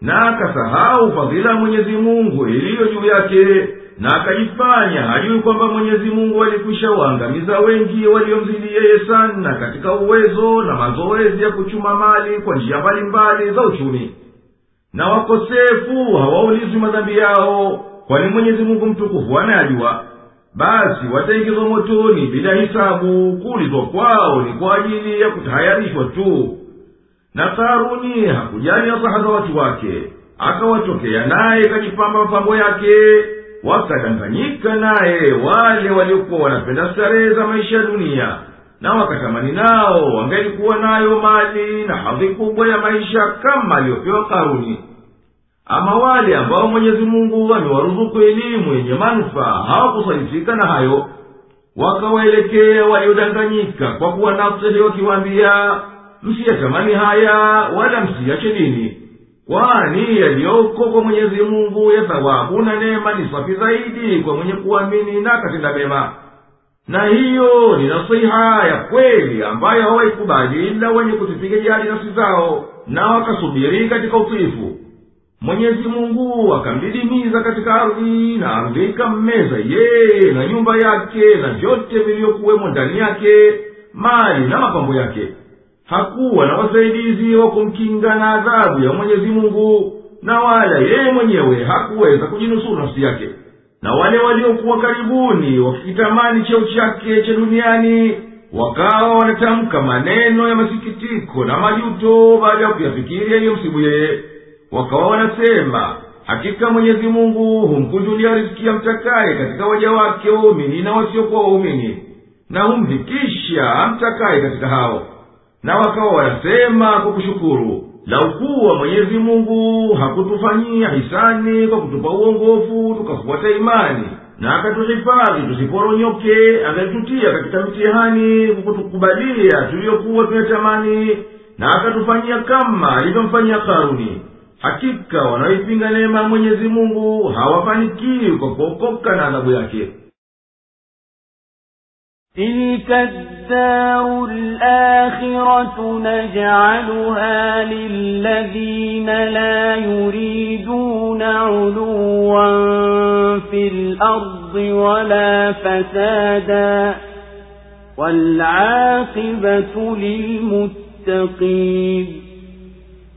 na akasahau fadhila mwenyezi mungu iliyo juu yake na akajifanya hajui kwamba mwenyezi mungu alikwisha waangamiza wengi waliomzidi yeye sana katika uwezo na mazoezi ya kuchuma mali kwa njia mbalimbali za uchumi. Na wakosefu hawaulizwi madhambi yao kwani mwenyezi mungu mtukufu anayajua basi wataingizwa motoni bila hisabu. Kuulizwa kwao ni kwa ajili ya kutahayarishwa tu. Na karuni hakujali nasaha za watu wake. Akawatokea naye kajipamba mapambo yake. Wakadanganyika naye wale waliokuwa wanapenda starehe za maisha ya dunia. Na wakatamani nao wangelikuwa nayo mali na hadhi kubwa ya maisha kama aliyopewa karuni ama wale ambao mwenyezi mungu amewaruzuku elimu yenye manufaa hawakusaidika na hayo. Wakawaelekea waliodanganyika kwa kuwa nafsihi wakiwaambia msiyatamani haya wala msiyache dini kwani yaliyoko kwa mwenyezi mungu ya thawabu na neema ni safi zaidi kwa mwenye kuamini na katenda mema. Na hiyo ni nasiha ya kweli ambayo hawaikubali ila wenye kuzipiga jali nafsi zao na wakasubiri katika utiifu mwenyezi mungu akamdidimiza katika ardhi na ardhi ikammeza yeye na nyumba yake na vyote vilivyokuwemo ndani yake mali na mapambo yake. Hakuwa na wasaidizi wa kumkinga na adhabu ya mwenyezi mungu na wala yeye mwenyewe hakuweza kujinusuru nafsi yake. Na wale waliokuwa karibuni wakikitamani cheo chake cha duniani wakawa wanatamka maneno ya masikitiko na majuto baada ya kuyafikiri msibu yeye wakawa wanasema hakika mwenyezi mungu humkunjulia riziki ya mtakaye katika waja wake waumini na wasiokuwa waumini na humdhikisha amtakaye katika hao. Na wakawa wanasema kwa kushukuru laukuwa mwenyezi mungu hakutufanyia hisani kwa kutupa uongofu tukafuata imani na akatuhifadhi tusiporonyoke angalitutia katika mtihani kwa kutukubalia tuliyokuwa tunatamani na akatufanyia kama alivyomfanyia karuni hakika wanaoipinga neema ya mwenyezi mungu hawafanikiwi kwa kuokoka na adhabu yake تلك الدار الآخرة نجعلها للذين لا يريدون علوا في الأرض ولا فسادا والعاقبة للمتقين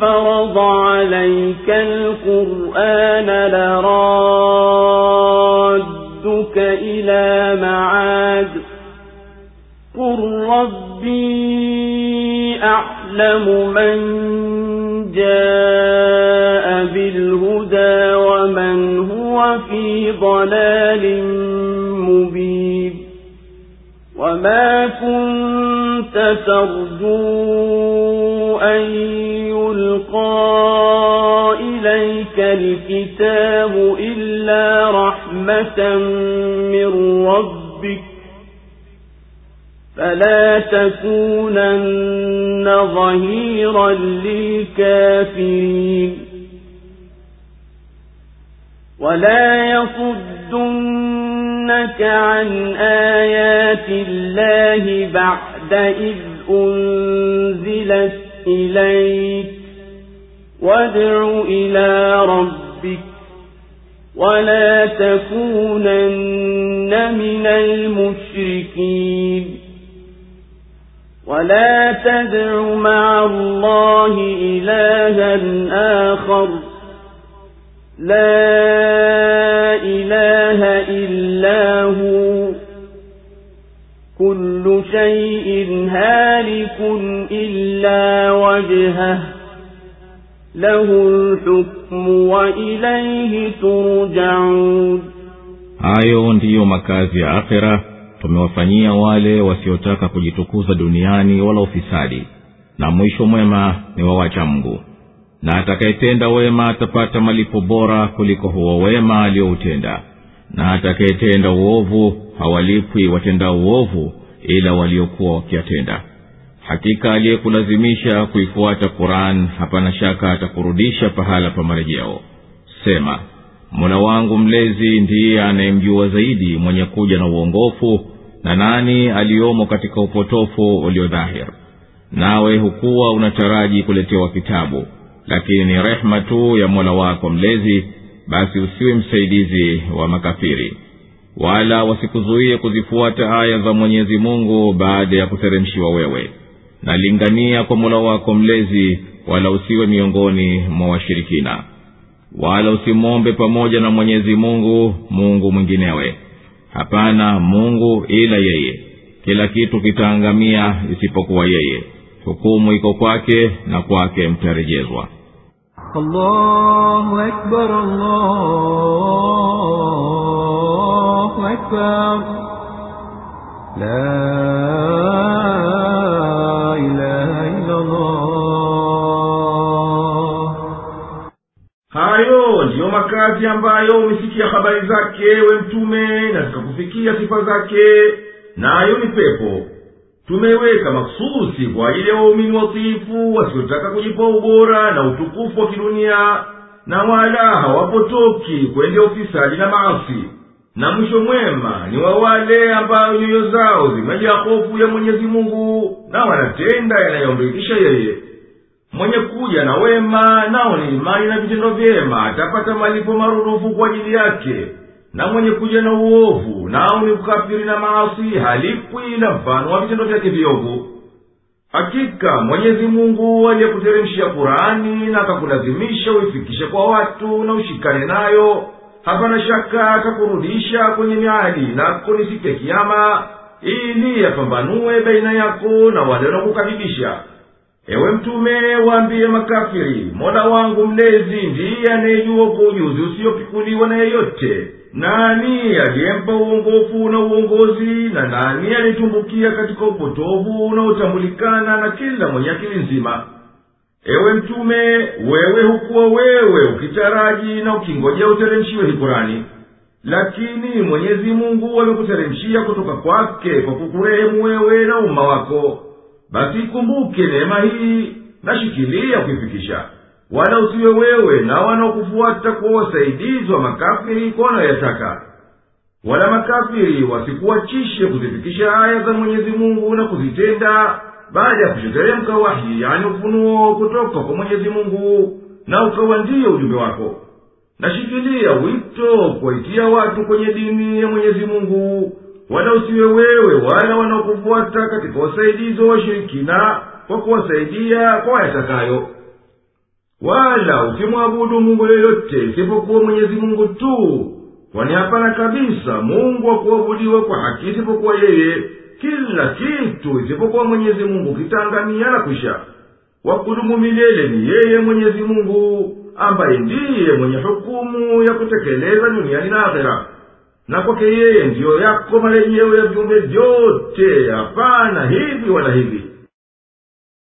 فرض عليك القرآن لرادك إلى معاد. قل ربي أعلم من جاء بالهدى ومن هو في ضلال مبين. وما كنت ترجو أن يلقى إليك الكتاب إلا رحمة من ربك فلا تكونن ظهيرا للكافرين ولا يصدنك عن آيات الله بعد إذ أنزلت إليك. وادع إلى ربك. ولا تكونن من المشركين. ولا تدع مع الله إلها آخر. لا إله إلا هو. كل شيء هالك إلا وجهه له الحكم وإليه ترجعون hayo ndiyo makazi ya akhira tumewafanyia wale wasiotaka kujitukuza duniani wala ufisadi na mwisho mwema ni wawacha mgu na atakayetenda wema atapata malipo bora kuliko huo wema aliyoutenda na atakayetenda uovu hawalipwi watenda uovu ila waliokuwa wakiyatenda. Hakika aliyekulazimisha kuifuata quran hapana shaka atakurudisha pahala pa marejeo. Sema mola wangu mlezi ndiye anayemjua zaidi mwenye kuja na uongofu na nani aliyomo katika upotofu uliodhahir. Nawe hukuwa unataraji kuletewa kitabu lakini ni rehma tu ya mola wako mlezi basi usiwe msaidizi wa makafiri wala wasikuzuie kuzifuata aya za mwenyezi mungu baada ya kuteremshiwa wewe. Nalingania kwa mola wako mlezi wala usiwe miongoni mwa washirikina wala usimwombe pamoja na mwenyezi mungu mungu mwinginewe. Hapana mungu ila yeye. Kila kitu kitaangamia isipokuwa yeye. Hukumu iko kwake na kwake mtarejezwa الله أكبر الله أكبر لا إله إلا الله hayo ndiyo makazi ambayo umesikia habari zake we mtume na zikakufikia sifa zake nayo ni pepo tumeiweka maksusi kwa ajili ya waumini watiifu wasiotaka kujipa ubora na utukufu wa kidunia na wala hawapotoki kwende ufisadi na maasi. Na mwisho mwema ni wa wale ambayo nyoyo zao zimejaa hofu ya mwenyezi mungu na wanatenda yanayomridhisha yeye. Mwenye kuja na wema nao ni imani na vitendo vyema atapata malipo marudufu kwa ajili yake na mwenye kuja na uovu nao ni ukafiri na maasi halipwi na mfano wa vitendo vyake viovu. Hakika mwenyezi mungu aliyekuteremshia kurani na akakulazimisha uifikishe kwa watu na ushikane nayo hapana shaka akakurudisha kwenye miadi siku ya kiama ili yapambanue baina yako na wale wanaokukadhibisha ewe mtume waambiye makafiri mola wangu mlezi ndiye anayejua kwa ujuzi usiyopikuliwa na yeyote. Nani aliyempa uongofu na uongozi na nani aliyetumbukia katika upotovu unaotambulikana na kila mwenye akili nzima? Ewe mtume wewe hukuwa wewe ukitaraji na ukingojea uteremshiwe hikurani lakini mwenyezi mungu amekuteremshia kutoka kwake kwa kukurehemu wewe na umma wako basi ikumbuke neema hii nashikilia kuifikisha. Wala usiwe wewe na wanaokufuata kuwa wasaidizi wa makafiri kwa wanayoyataka wala makafiri wasikuachishe kuzifikisha aya za mwenyezi mungu na kuzitenda baada ya kusheteremka wahi yani ufunuo kutoka kwa mwenyezi mungu na ukawa ndiyo ujumbe wako. Nashikilia wito kuwaitia watu kwenye dini ya mwenyezi mungu wala usiwe wewe wala wanaokufuata katika wasaidizi wa washirikina kwa kuwasaidia kwa wayatakayo wala usimwabudu mungu yoyote isipokuwa mwenyezi mungu tu kwani hapana kabisa mungu wa kuabudiwa kwa haki isipokuwa yeye. Kila kitu isipokuwa mwenyezi mungu kitaangamia na kwisha. Wakudumu milele ni yeye mwenyezi mungu ambaye ndiye mwenye hukumu ya kutekeleza duniani na akhera na kwake yeye ndiyo yako marejeo ya viumbe vyote. Hapana hivi wala hivi